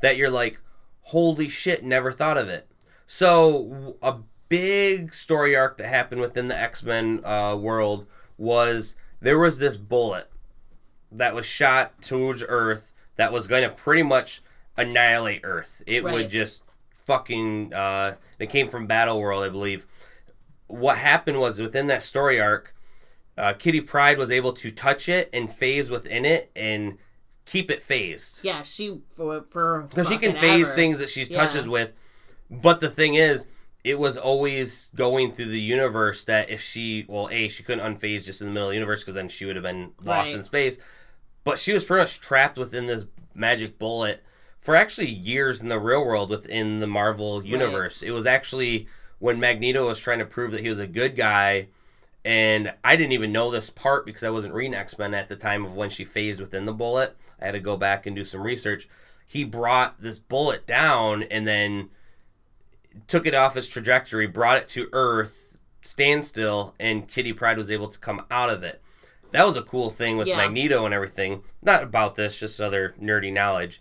that you're like, holy shit, never thought of it. So a big story arc that happened within the X Men uh, world was there was this bullet that was shot towards Earth that was going to pretty much annihilate Earth. It Right. would just fucking. Uh, it came from Battle World, I believe. What happened was within that story arc, uh, Kitty Pryde was able to touch it and phase within it and keep it phased yeah, she for, for because she can phase ever. things that she Yeah. touches with. But the thing is, it was always going through the universe that if she, well, a she couldn't unphase just in the middle of the universe because then she would have been lost Right. in space. But she was pretty much trapped within this magic bullet for actually years in the real world within the Marvel universe. It was actually when Magneto was trying to prove that he was a good guy. And I didn't even know this part because I wasn't reading X Men at the time of when she phased within the bullet. I had to go back and do some research. He brought this bullet down and then took it off its trajectory, brought it to Earth, standstill, and Kitty Pryde was able to come out of it. That was a cool thing with Yeah. Magneto and everything. Not about this, just other nerdy knowledge.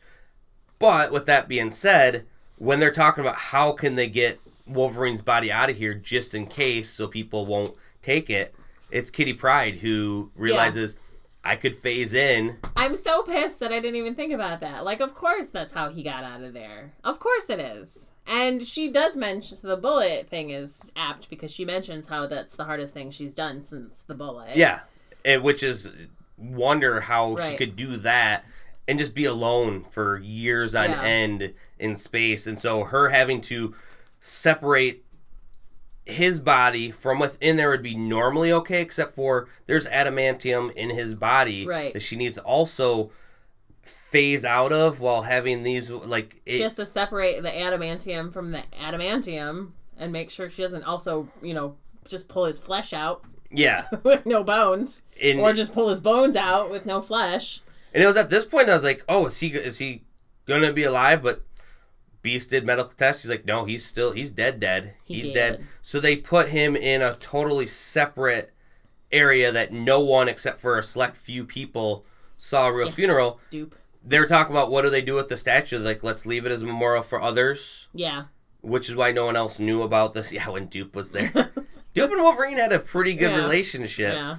But with that being said, when they're talking about how can they get Wolverine's body out of here just in case so people won't take it, it's Kitty Pryde who realizes I could phase in. I'm so pissed that I didn't even think about that. Like, of course that's how he got out of there. Of course it is. And she does mention the bullet thing is apt because she mentions how that's the hardest thing she's done since the bullet. Yeah, and which is wonder how she could do that and just be alone for years on Yeah. end in space. And so her having to separate his body from within there would be normally okay, except for there's adamantium in his body Right. that she needs to also phase out of while having these like it, She has to separate the adamantium from the adamantium and make sure she doesn't also, you know, just pull his flesh out yeah. with no bones. Or just pull his bones out with no flesh. And it was at this point I was like, "Oh, is he is he gonna be alive?" But Beast did medical tests. He's like, "No, he's still he's dead, dead. He he's did. dead." So they put him in a totally separate area that no one except for a select few people saw a real Yeah. funeral. Dupe. They were talking about what do they do with the statue? Like, let's leave it as a memorial for others, Yeah. which is why no one else knew about this. Yeah, when Dupe was there, Dupe and Wolverine had a pretty good Yeah. relationship. yeah.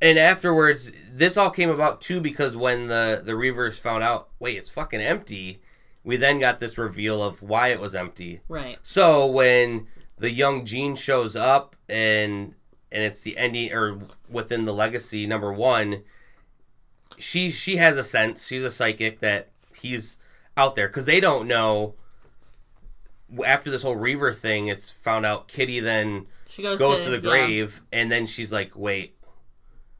and afterwards, this all came about too because when the the Reavers found out, wait, it's fucking empty. We then got this reveal of why it was empty. Right. So when the young Jean shows up and and it's the ending or within the legacy number one, she she has a sense. She's a psychic that he's out there because they don't know. After this whole Reaver thing, it's found out Kitty then She goes, goes to, to the yeah. grave, and then she's like, "Wait,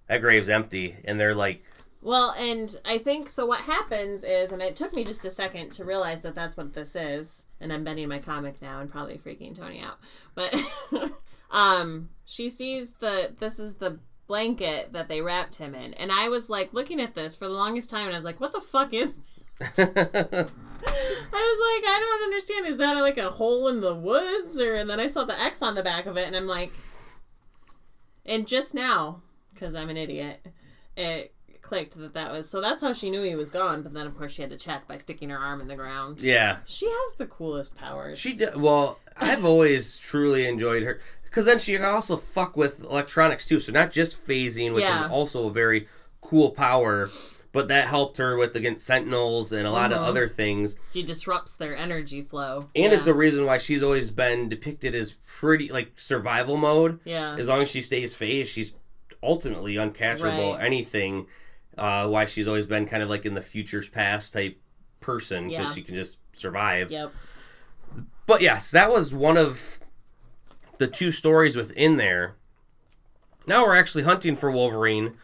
that grave's empty," and they're like, Well, and I think so. What happens is, and it took me just a second to realize that that's what this is, and I'm bending my comic now and probably freaking Tony out. But um, she sees the this is the blanket that they wrapped him in, and I was like looking at this for the longest time, and I was like, "What the fuck is?" I was like, I don't understand. Is that like a hole in the woods, or? And then I saw the X on the back of it, and I'm like, and just now, because I'm an idiot, it clicked that that was so. That's how she knew he was gone. But then, of course, she had to check by sticking her arm in the ground. "Yeah." She has the coolest powers. She did, well. I've always truly enjoyed her because then she can also fuck with electronics too. So not just phasing, which Yeah. is also a very cool power, but that helped her with against Sentinels and a lot of Mhm. other things. She disrupts their energy flow. And yeah. it's a reason why she's always been depicted as pretty like survival mode. yeah. As long as she stays phased, she's ultimately uncatchable. Right. Anything. Uh, why she's always been kind of like in the futures past type person because Yeah. she can just survive. Yep. But yes, that was one of the two stories within there. Now we're actually hunting for Wolverine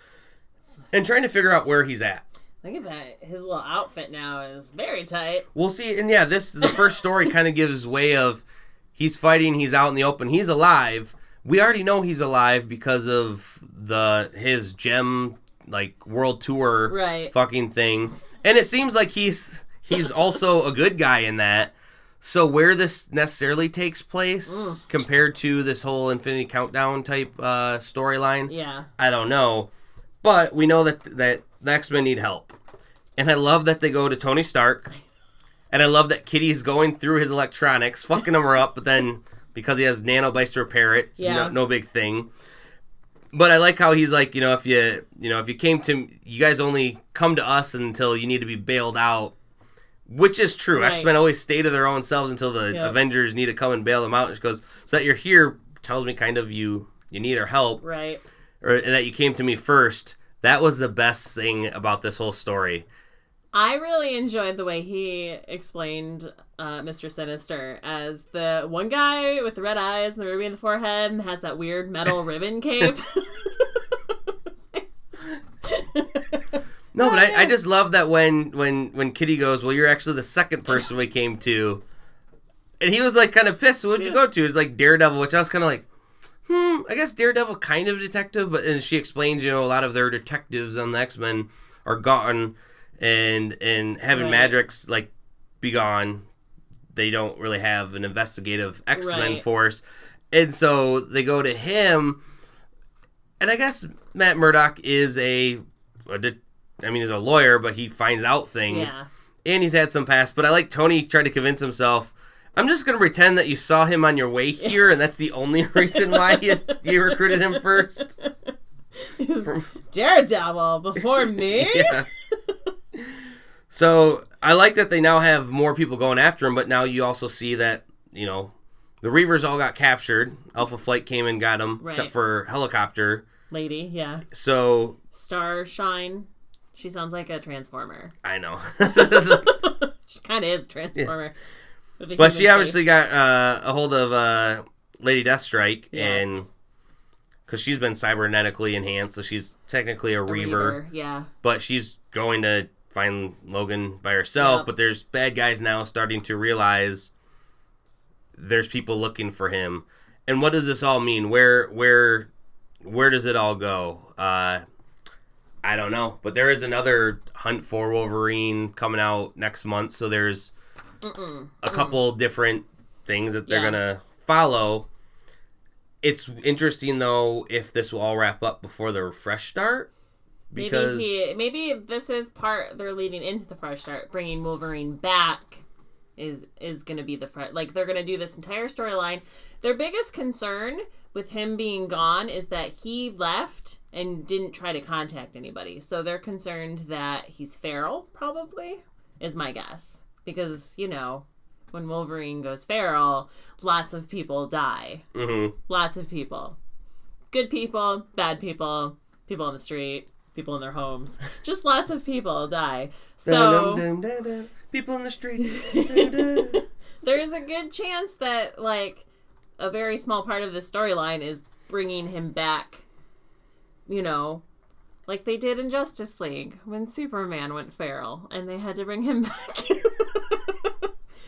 and trying to figure out where he's at. Look at that. His little outfit now is very tight. We'll see. And yeah, this the first story kind of gives way of he's fighting, he's out in the open, he's alive. We already know he's alive because of the his gem like world tour Right. fucking thing. And it seems like he's he's also a good guy in that. So where this necessarily takes place Mm. compared to this whole Infinity Countdown type uh, storyline, Yeah. I don't know. But we know that that the X Men need help, and I love that they go to Tony Stark, and I love that Kitty's going through his electronics, fucking them up, but then because he has nanobites to repair it, Yeah. no, no big thing. But I like how he's like, you know, if you, you know, if you came to, you guys only come to us until you need to be bailed out, which is true. Right. X Men always stay to their own selves until the Yep. Avengers need to come and bail them out. And she goes, so that you're here tells me kind of you you need our help Right. or that you came to me first. That was the best thing about this whole story. I really enjoyed the way he explained uh, Mr. Sinister as the one guy with the red eyes and the ruby in the forehead and has that weird metal ribbon cape. No, but I, I just love that when when when Kitty goes, well, you're actually the second person we came to, and he was like kind of pissed. What'd you go to? It's like Daredevil, which I was kind of like, hmm, I guess Daredevil kind of detective, but and she explains, you know, a lot of their detectives on the X Men are gone, and and having Right. Madrox like be gone, they don't really have an investigative X Men Right. force, and so they go to him, and I guess Matt Murdock is a, I mean, he's a lawyer, but he finds out things, yeah. and he's had some past. But I like Tony trying to convince himself. I'm just gonna pretend that you saw him on your way here, and that's the only reason why you, you recruited him first. He's Daredevil before me? Yeah. So I like that they now have more people going after him, but now you also see that you know the Reavers all got captured. Alpha Flight came and got them, Right. except for Helicopter. Lady, yeah. So Starshine. She sounds like a transformer. I know, She kind of is a transformer. a but she obviously got uh, a hold of uh, Lady Deathstrike, Yes. and because she's been cybernetically enhanced, so she's technically a, A Reaver, Yeah. but she's going to find Logan by herself. Yep. But there's bad guys now starting to realize there's people looking for him. And what does this all mean? Where where where does it all go? Uh, I don't know, but there is another hunt for Wolverine coming out next month. So there's Mm-mm. a couple different things that they're Yeah. gonna follow. It's interesting though if this will all wrap up before the fresh start because maybe he, maybe this is part they're leading into the fresh start, bringing Wolverine back is is going to be the fresh. Like they're going to do this entire storyline. Their biggest concern with him being gone is that he left and didn't try to contact anybody. So they're concerned that he's feral, probably, is my guess. Because, you know, when Wolverine goes feral, lots of people die. Mm-hmm. Lots of people. Good people, bad people, people on the street, people in their homes. Just lots of people die. So People in the streets. there's a good chance that, like, a very small part of the storyline is bringing him back, you know, like they did in Justice League when Superman went feral and they had to bring him back.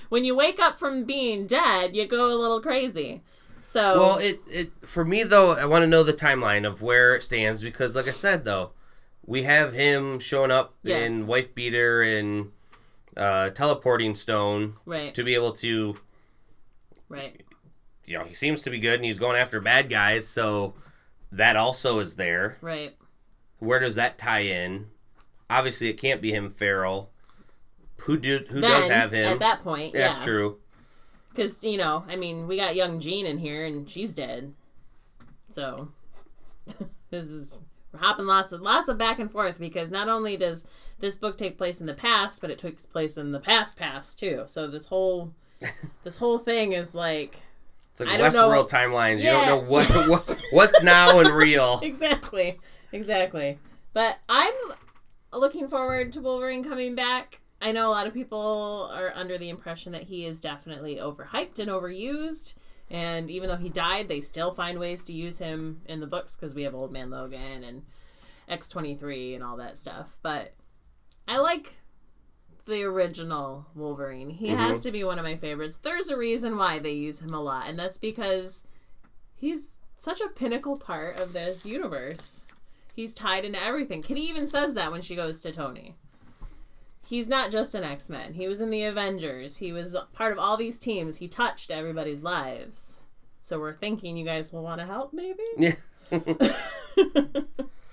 when you wake up from being dead, you go a little crazy. So Well, it, it for me though, I want to know the timeline of where it stands because, like I said, though, we have him showing up Yes. in Wife Beater and uh, teleporting stone right, to be able to, right, you know, he seems to be good and he's going after bad guys, so that also is there. right. Where does that tie in? Obviously, it can't be him feral. Who do who then does have him? at that point, That's yeah, true. because you know, I mean, we got young Jean in here and she's dead, so this is hopping lots of lots of back and forth because not only does this book take place in the past, but it takes place in the past past too. So this whole this whole thing is like It's like I don't know- Westworld timelines. Yeah. You don't know what, what what's now and real. exactly, exactly. But I'm looking forward to Wolverine coming back. I know a lot of people are under the impression that he is definitely overhyped and overused. And even though he died, they still find ways to use him in the books because we have Old Man Logan and X23 and all that stuff. But I like the original Wolverine. He mhm. has to be one of my favorites. There's a reason why they use him a lot, and that's because he's such a pinnacle part of this universe. He's tied into everything. Kitty even says that when she goes to Tony. He's not just an X Men. He was in the Avengers. He was part of all these teams. He touched everybody's lives. So we're thinking you guys will want to help, maybe? Yeah.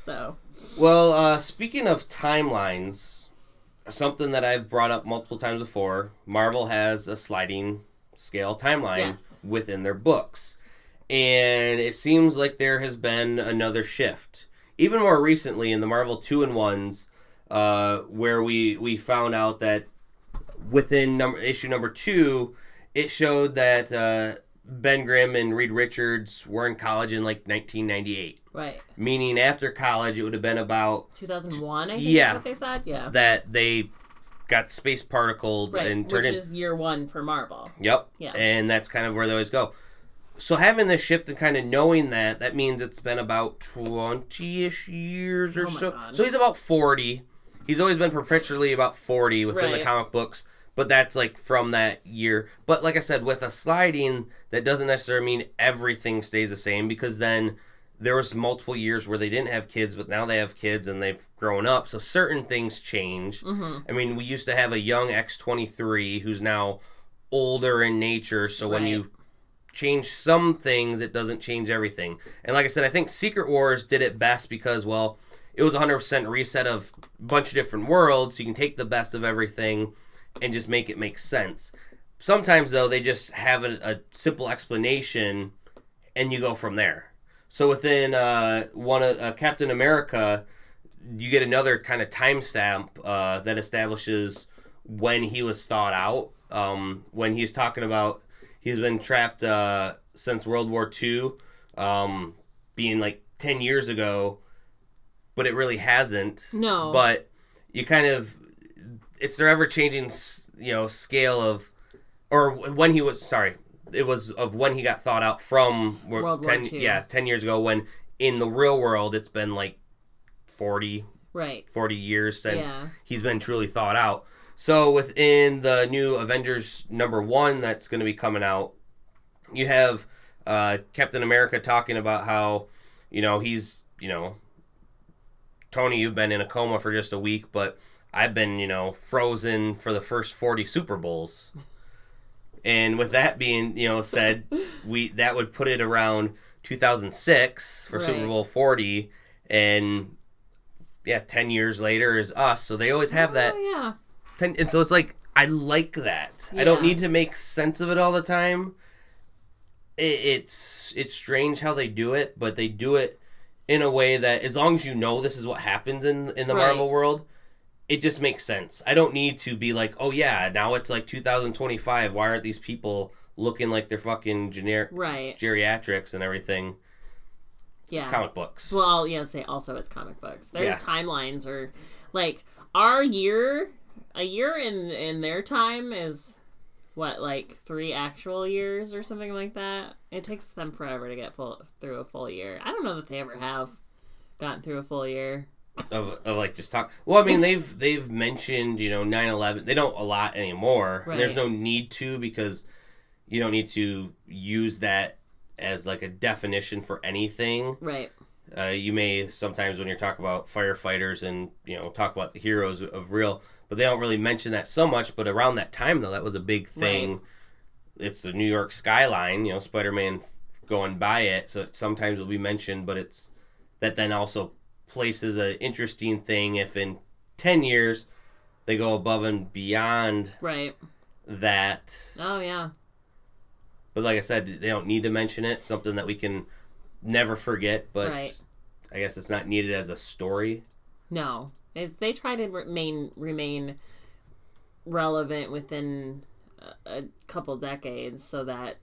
So, Well, uh, speaking of timelines, something that I've brought up multiple times before, Marvel has a sliding scale timeline Yes. within their books. And it seems like there has been another shift. Even more recently in the Marvel 2 and 1s, uh, where we, we found out that within number, issue number 2, it showed that uh, Ben Grimm and Reed Richards were in college in like 1998 right. meaning after college it would have been about 2001, I think Yeah. what they said. Yeah. that they got space particled Right. and Which turned in, is year one for Marvel. yep Yeah. and that's kind of where they always go so having this shift and kind of knowing that that means it's been about 20ish years or Oh so God. so he's about 40 he's always been perpetually about 40 within the comic books but that's like from that year. But like i said with a sliding that doesn't necessarily mean everything stays the same because then there was multiple years where they didn't have kids but now they have kids and they've grown up so certain things change. Hmm i mean we used to have a young x23 who's now older in nature so when you change some things it doesn't change everything. And like i said i think secret wars did it best because well it was 100% reset of a bunch of different worlds so you can take the best of everything and just make it make sense. Sometimes though they just have a, a simple explanation and you go from there. So within uh, one of uh, captain america you get another kind of timestamp uh, that establishes when he was thawed out. Um, when he's talking about he's been trapped uh, since world war ii um, being like 10 years ago but it really hasn't No. but you kind of it's their ever changing you know scale of or when he was sorry it was of when he got thought out from World War 10 II. yeah 10 years ago when in the real world it's been like 40 Right. 40 years since Yeah. he's been truly thought out so within the new avengers number one that's going to be coming out you have uh, captain america talking about how you know he's you know tony you've been in a coma for just a week but i've been you know frozen for the first 40 super bowls. And with that being you know said we that would put it around 2006 for super bowl 40 and yeah 10 years later is us. So they always have that Oh, yeah. 10, and so it's like i like that. I don't need to make sense of it all the time. It, it's it's strange how they do it, but they do it in a way that as long as you know this is what happens in in the Right. Marvel world, it just makes sense. I don't need to be like, oh yeah, now it's like 2025. Why aren't these people looking like they're fucking generic Right. geriatrics and everything? Yeah. It's comic books. Well, yeah, say also it's comic books. Their Yeah. timelines are like our year. A year in in their time is what like three actual years or something like that. It takes them forever to get full through a full year. I don't know that they ever have gotten through a full year. of, of like just talk. Well, I mean they've they've mentioned you know 9/11. They don't a lot anymore. Right. There's no need to because you don't need to use that as like a definition for anything. Right. Uh, you may sometimes when you're talking about firefighters and you know talk about the heroes of real, but they don't really mention that so much. But around that time though, that was a big thing. Right. It's the New York skyline, you know, Spider-Man going by it, so it sometimes will be mentioned. But it's that then also places an interesting thing if in ten years they go above and beyond Right. that. Oh yeah. But like I said, they don't need to mention it. Something that we can never forget. But Right. I guess it's not needed as a story. No, It's- they try to remain remain relevant within a, a couple decades, so that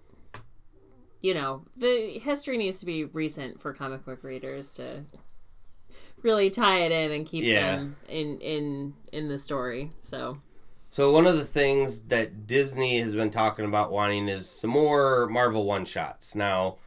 you know the history needs to be recent for comic book readers to really tie it in and keep Yeah. them in in in the story. So So one of the things that Disney has been talking about wanting is some more Marvel one shots. Now,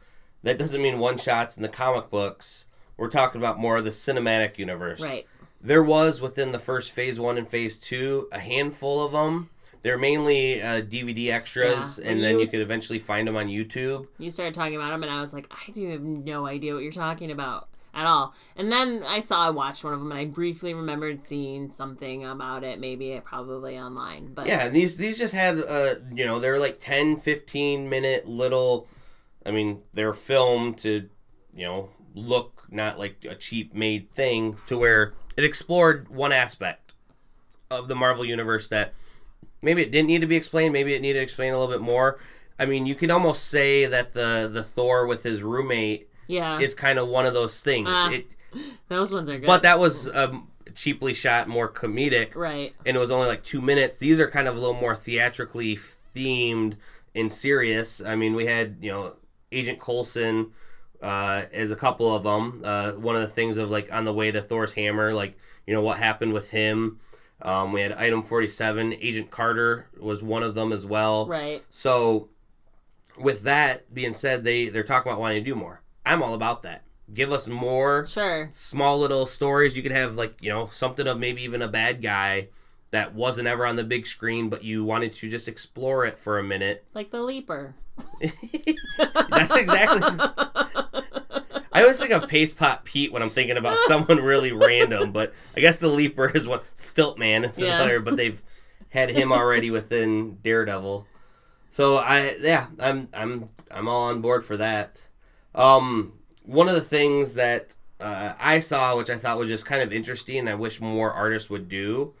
that doesn't mean one shots in the comic books. We're talking about more of the cinematic universe. right, There was within the first phase one and phase two a handful of them. They're mainly uh, DVD extras, Yeah, and then you could eventually find them on YouTube. you started talking about them, and I was like, I do have no idea what you're talking about at all. And then I saw I watched one of them, and I briefly remembered seeing something about it, maybe it probably online. But Yeah, and these these just had uh you know they're like 10, 15 minute little. I mean they're filmed to you know look not like a cheap made thing to where it explored one aspect of the Marvel universe that maybe it didn't need to be explained, maybe it needed to explain a little bit more. I mean, you could almost say that the the Thor with his roommate yeah, is kind of one of those things. Ah. it, those ones are good. but that was um, cheaply shot, more comedic right, and it was only like two minutes. These are kind of a little more theatrically themed and serious. I mean, we had you know Agent Coulson uh, as a couple of them. Uh, one of the things of like on the way to Thor's hammer, like you know what happened with him. Um, we had Item Forty Seven. Agent Carter was one of them as well. right, So, with that being said, they they're talking about wanting to do more. I'm all about that. Give us more sure, small little stories. You could have like you know something of maybe even a bad guy that wasn't ever on the big screen, but you wanted to just explore it for a minute. like the Leaper. That's exactly. I always think of Paste Pot Pete when I'm thinking about someone really random, but I guess the Leaper is one. Stiltman is Yeah. another, but they've had him already within Daredevil. So I yeah, I'm I'm I'm all on board for that. Um, one of the things that uh, I saw, which I thought was just kind of interesting, and I wish more artists would do.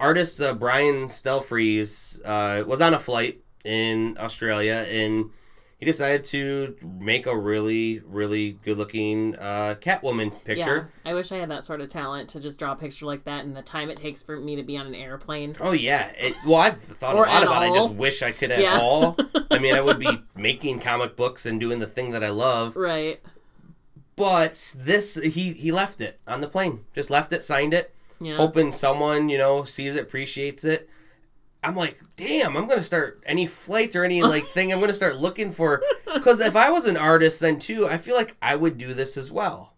Artist uh, Brian Stelfreeze uh, was on a flight in Australia, and he decided to make a really, really good-looking uh, Catwoman picture. Yeah, I wish I had that sort of talent to just draw a picture like that, and the time it takes for me to be on an airplane. Oh yeah. It, well, I've thought a lot about it. I just wish I could at Yeah. all. I mean, I would be making comic books and doing the thing that I love. Right. But this, he he left it on the plane. Just left it, signed it, Yeah. hoping someone you know sees it, appreciates it. I'm like, damn, I'm gonna start any flights or any like thing. I'm gonna start looking for because if I was an artist then too, I feel like I would do this as well.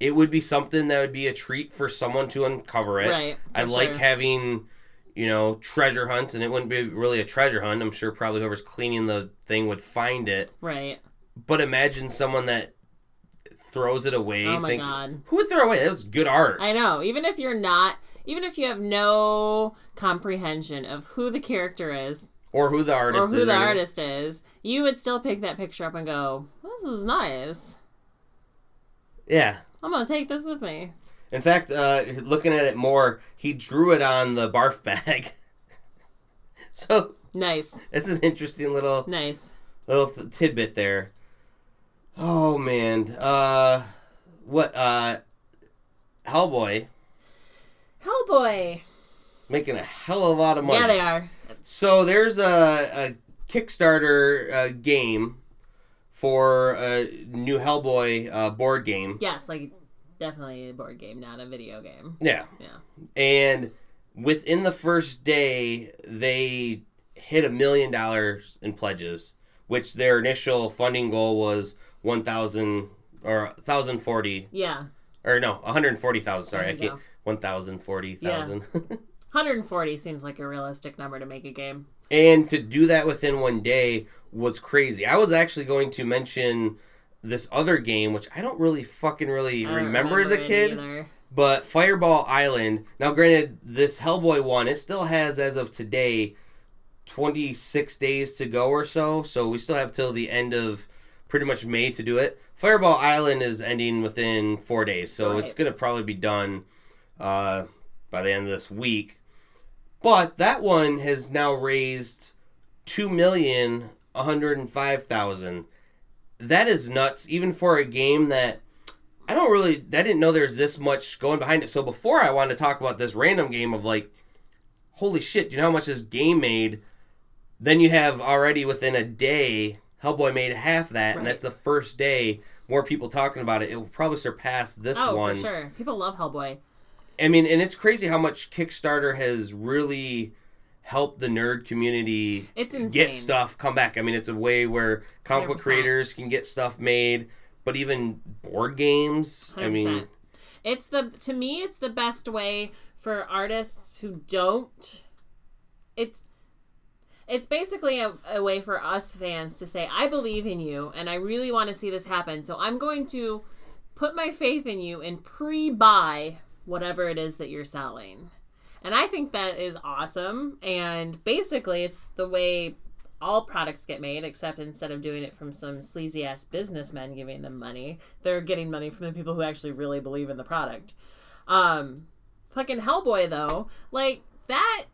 It would be something that would be a treat for someone to uncover it. Right, I for like sure. having, you know, treasure hunts, and it wouldn't be really a treasure hunt. I'm sure probably whoever's cleaning the thing would find it. Right. But imagine someone that throws it away. Oh my think- God. Who would throw away? That was good art. I know. Even if you're not, even if you have no comprehension of who the character is or who the artist or is. who the or anything. artist is, you would still pick that picture up and go, "This is nice. Yeah. I'm gonna take this with me." In fact, uh, looking at it more, he drew it on the barf bag. so Nice, it's an interesting little nice. little th- tidbit there. Oh man, uh, what? Uh, Hellboy Hellboy. making a hell of a lot of money. Yeah, they are. So there's a, a Kickstarter uh, game for a new Hellboy uh, board game. Yes, like definitely a board game, not a video game. Yeah. Yeah. And within the first day, they hit a million dollars in pledges, which their initial funding goal was one thousand or thousand forty Yeah. or no, one hundred forty thousand. Sorry, I can't. go. One thousand forty thousand. 140 seems like a realistic number to make a game. and to do that within one day was crazy. I was actually going to mention this other game, which I don't really fucking really don't remember, as a kid. either. But Fireball Island. Now, granted, this Hellboy one, it still has, as of today, 26 days to go or so. So we still have till the end of pretty much made to do it. Fireball Island is ending within four days. So Right. it's going to probably be done uh, by the end of this week. But that one has now raised two million one hundred and five thousand. That is nuts, even for a game that I don't really. I didn't know there's this much going behind it. So before I wanted to talk about this random game of like, holy shit, do you know how much this game made? Then you have already within a day, Hellboy made half that, and that's the first day. More people talking about it. It will probably surpass this Oh, one. for sure. People love Hellboy. I mean, and it's crazy how much Kickstarter has really helped the nerd community It's insane. get stuff come back. I mean, it's a way where comic book 100%. creators can get stuff made, but even board games. I 100%. mean, it's the to me it's the best way for artists who don't it's it's basically a, a way for us fans to say i believe in you and i really want to see this happen. So i'm going to put my faith in you and pre-buy whatever it is that you're selling. And i think that is awesome. And basically it's the way all products get made, except instead of doing it from some sleazy ass businessmen giving them money, they're getting money from the people who actually really believe in the product. Um, fucking Hellboy though, like that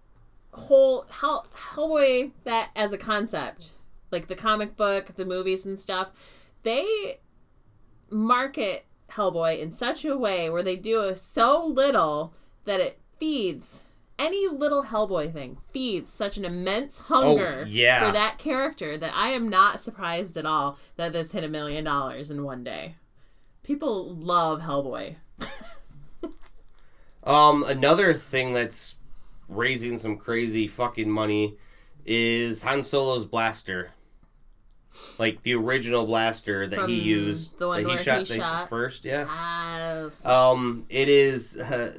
whole Hell Hellboy that as a concept, like the comic book, the movies and stuff, they market Hellboy in such a way where they do so little that it feeds any little Hellboy thing feeds such an immense hunger Oh, yeah. for that character that I am not surprised at all that this hit a million dollars in one day. People love Hellboy. um, another thing that's raising some crazy fucking money is Han Solo's blaster. Like the original blaster that he used, the one that he shot, he shot? first, yeah. Yes. Um, it is uh,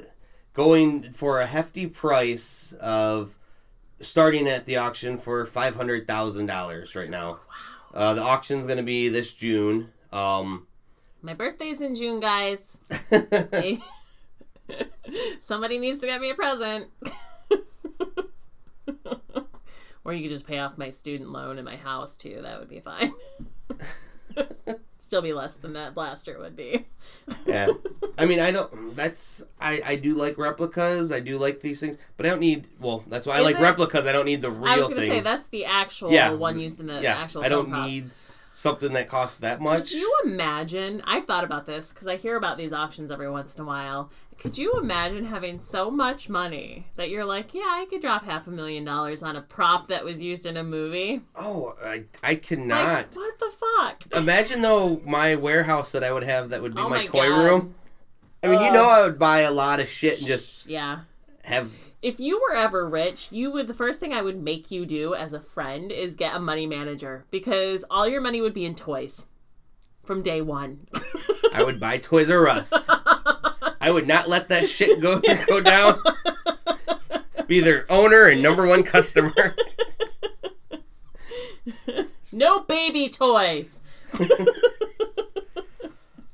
going for a hefty price of starting at the auction for five hundred thousand dollars right now. Wow. Uh, the auction's going to be this June. Um, My birthday's in June, guys. Somebody needs to get me a present. or you could just pay off my student loan and my house too. That would be fine. Still be less than that blaster would be. yeah, I mean, I don't. That's I. I do like replicas. I do like these things, but I don't need. Well, that's why I Is like it- replicas. I don't need the real I was gonna thing. say that's the actual Yeah. one used in the yeah, actual. I don't film prop. need something that costs that much. Could you imagine? I've thought about this because I hear about these auctions every once in a while. Could you imagine having so much money that you're like, yeah, I could drop half a million dollars on a prop that was used in a movie? Oh, I I Like, cannot. what the fuck? Imagine though my warehouse that I would have that would be Oh my, my toy God. room. I mean, you know, I would buy a lot of shit and just Yeah. Have. If you were ever rich, you would the first thing I would make you do as a friend is get a money manager because all your money would be in toys from day one. I would buy Toys R Us. I would not let that shit go go down. Be their owner and number one customer. no baby toys.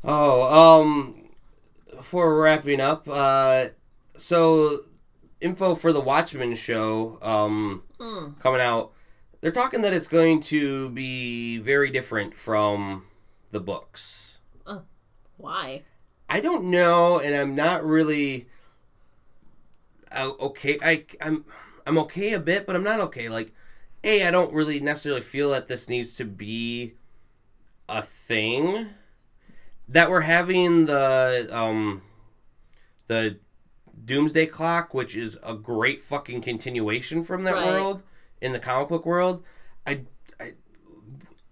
Oh, um, before wrapping up, uh, so info for the Watchmen show, um, Mm. coming out. They're talking that it's going to be very different from the books. Why? I don't know, and I'm not really uh, okay. I I'm I'm okay a bit, but I'm not okay. Like a I don't really necessarily feel that this needs to be a thing that we're having the um the Doomsday Clock, which is a great fucking continuation from that Right. world in the comic book world. I, I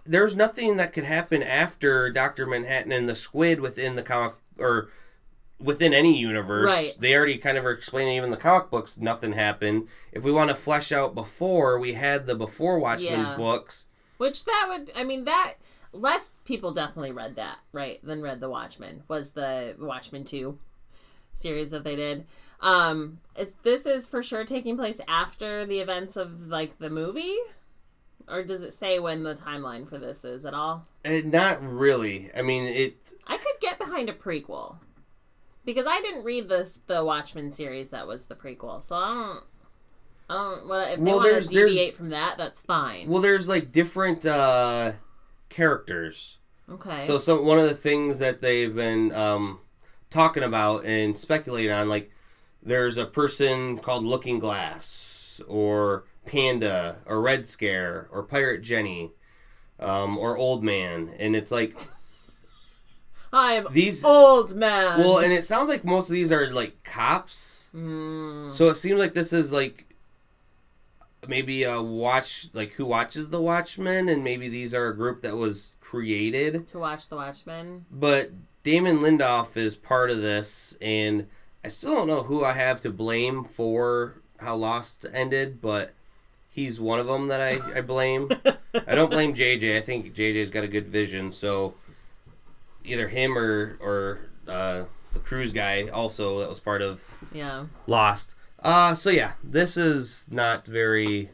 there's nothing that could happen after Doctor Manhattan and the Squid within the comic or within any universe. Right. They already kind of are explaining even the comic books. Nothing happened. If we want to flesh out before, we had the before Watchmen Yeah. books. Which that would, I mean, that less people definitely read that, right? Than read the Watchmen was the Watchmen two series that they did. Um, is this is for sure taking place after the events of like the movie, or does it say when the timeline for this is at all? Uh, not really. I mean, it. I could get behind a prequel because I didn't read the the Watchmen series that was the prequel, so I don't. I don't. Well, if they Well, want to deviate from that, that's fine. Well, there's like different uh, characters. okay. So, so one of the things that they've been um, talking about and speculating on, like, there's a person called Looking Glass, or Panda, or Red Scare, or Pirate Jenny, um, or Old Man, and it's like I'm these. old man. Well, and it sounds like most of these are like cops. Mm, So it seems like this is like maybe a watch, like who watches the Watchmen, and maybe these are a group that was created. to watch the Watchmen. But Damon Lindelof is part of this, and I still don't know who I have to blame for how Lost ended, but he's one of them that I, I blame. I don't blame JJ. I think JJ's got a good vision, so either him or or uh, the cruise guy also that was part of Yeah. Lost. Uh, so yeah, this is not very.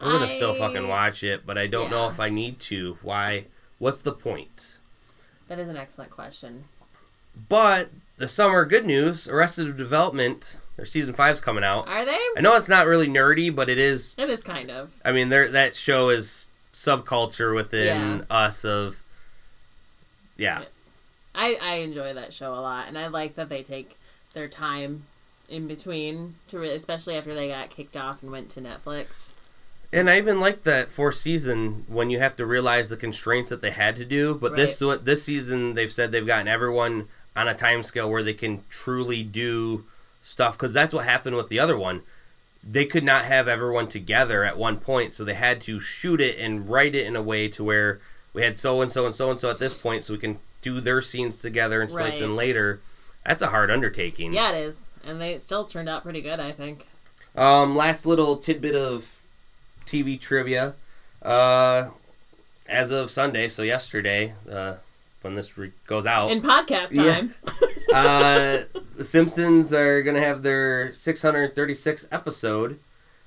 I'm gonna still fucking watch it, but I don't know if I need to. Why? What's the point? That is an excellent question. But the summer good news: Arrested Development, their season five's coming out. Are they? I know it's not really nerdy, but it is. It is kind of. I mean, there that show is subculture within Yeah. us of. Yeah, I I enjoy that show a lot, and I like that they take their time in between to really, especially after they got kicked off and went to Netflix. And I even like that fourth season when you have to realize the constraints that they had to do. But this this season, they've said they've gotten everyone on a time scale where they can truly do stuff because that's what happened with the other one. They could not have everyone together at one point, so they had to shoot it and write it in a way to where we had so and so and so and so at this point, so we can do their scenes together and splice Right. in later. That's a hard undertaking. Yeah, it is, and they still turned out pretty good, I think. Um, last little tidbit of TV trivia. Uh, as of Sunday, so yesterday, uh, when this re- goes out, In podcast Yeah. time. uh, The Simpsons are going to have their 636th episode,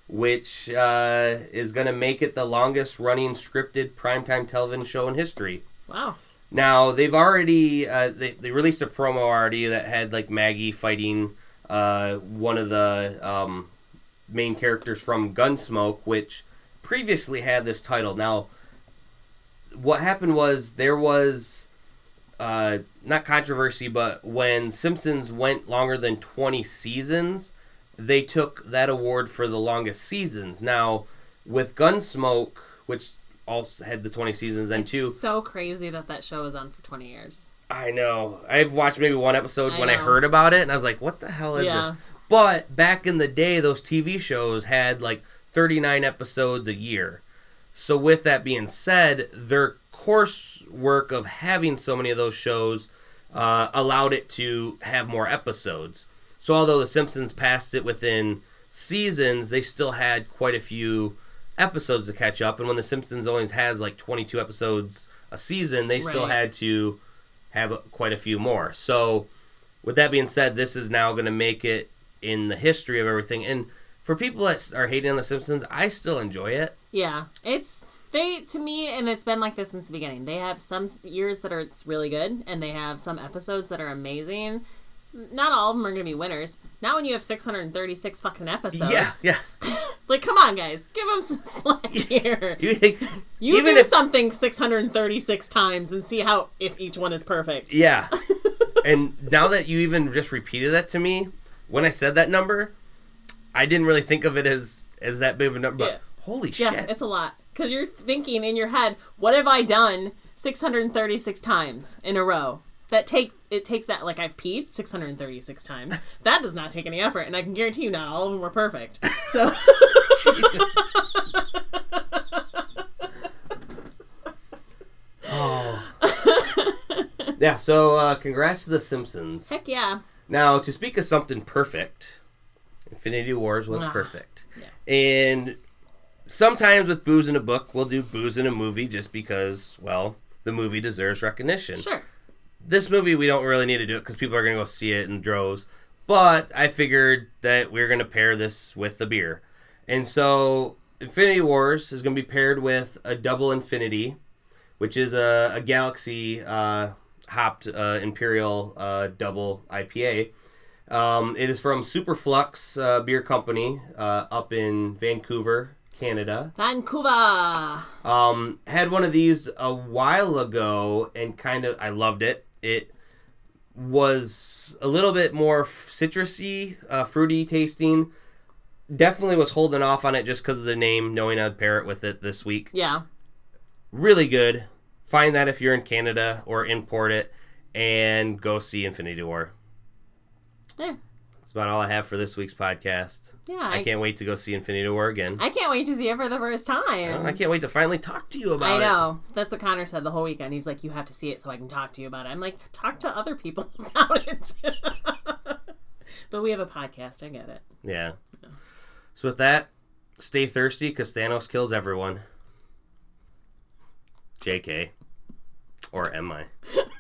which uh, is going to make it the longest running scripted primetime television show in history. wow. Now they've already uh, they they released a promo already that had like Maggie fighting uh, one of the um, main characters from Gunsmoke, which previously had this title. Now, what happened was there was uh, not controversy, but when Simpsons went longer than twenty seasons, they took that award for the longest seasons. Now, with Gunsmoke, which also had the twenty seasons, then It's too. so crazy that that show was on for 20 years. I know. I've watched maybe one episode I when I heard about it, and I was like, "What the hell is Yeah. this?" But back in the day, those TV shows had like 39 episodes a year. So with that being said, their coursework of having so many of those shows uh, allowed it to have more episodes. So although The Simpsons passed it within seasons, they still had quite a few episodes to catch up. And when The Simpsons always has like 22 episodes a season, they still had to have quite a few more. So with that being said, this is now going to make it in the history of everything. And for people that are hating on The Simpsons, I still enjoy it. Yeah, it's they to me, and it's been like this since the beginning. They have some years that are it's really good, and they have some episodes that are amazing. Not all of them are going to be winners. Not when you have 636 fucking episodes. Yeah, yeah. Like, come on, guys, give them some slack here. You, You do if- something 636 times and see how if each one is perfect. Yeah. and now that you even just repeated that to me, when I said that number, I didn't really think of it as as that big of a number. Yeah. But Holy Yeah, shit! it's a lot because you're thinking in your head, "What have I done 636 times in a row?" That take it takes that like I've peed 636 times. That does not take any effort, and I can guarantee you, not all of them were perfect. So. oh. yeah. So, uh, congrats to the Simpsons. Heck yeah. Now, to speak of something perfect, Infinity Wars was Ah, perfect. yeah. And sometimes with booze in a book, we'll do booze in a movie just because, well, the movie deserves recognition. Sure. This movie, we don't really need to do it because people are going to go see it in droves. But I figured that we are going to pair this with the beer. And so, Infinity Wars is going to be paired with a double infinity, which is a, a galaxy uh, hopped uh, Imperial uh, double IPA. Um, it is from Superflux uh, Beer Company uh, up in Vancouver, Canada. Vancouver. Um, had one of these a while ago and kind of I loved it. It was a little bit more citrusy, uh, fruity tasting. Definitely was holding off on it just because of the name, knowing I'd pair it with it this week. Yeah. Really good. Find that if you're in Canada or import it and go see Infinity War. Yeah. That's about all I have for this week's podcast. Yeah. I I, can't wait to go see Infinity War again. I can't wait to see it for the first time. I can't wait to finally talk to you about it. I it. know. That's what Connor said the whole weekend. He's like, you have to see it so I can talk to you about it. I'm like, talk to other people about it. but we have a podcast. I get it. Yeah. So with that, stay thirsty because Thanos kills everyone. JK. Or am I?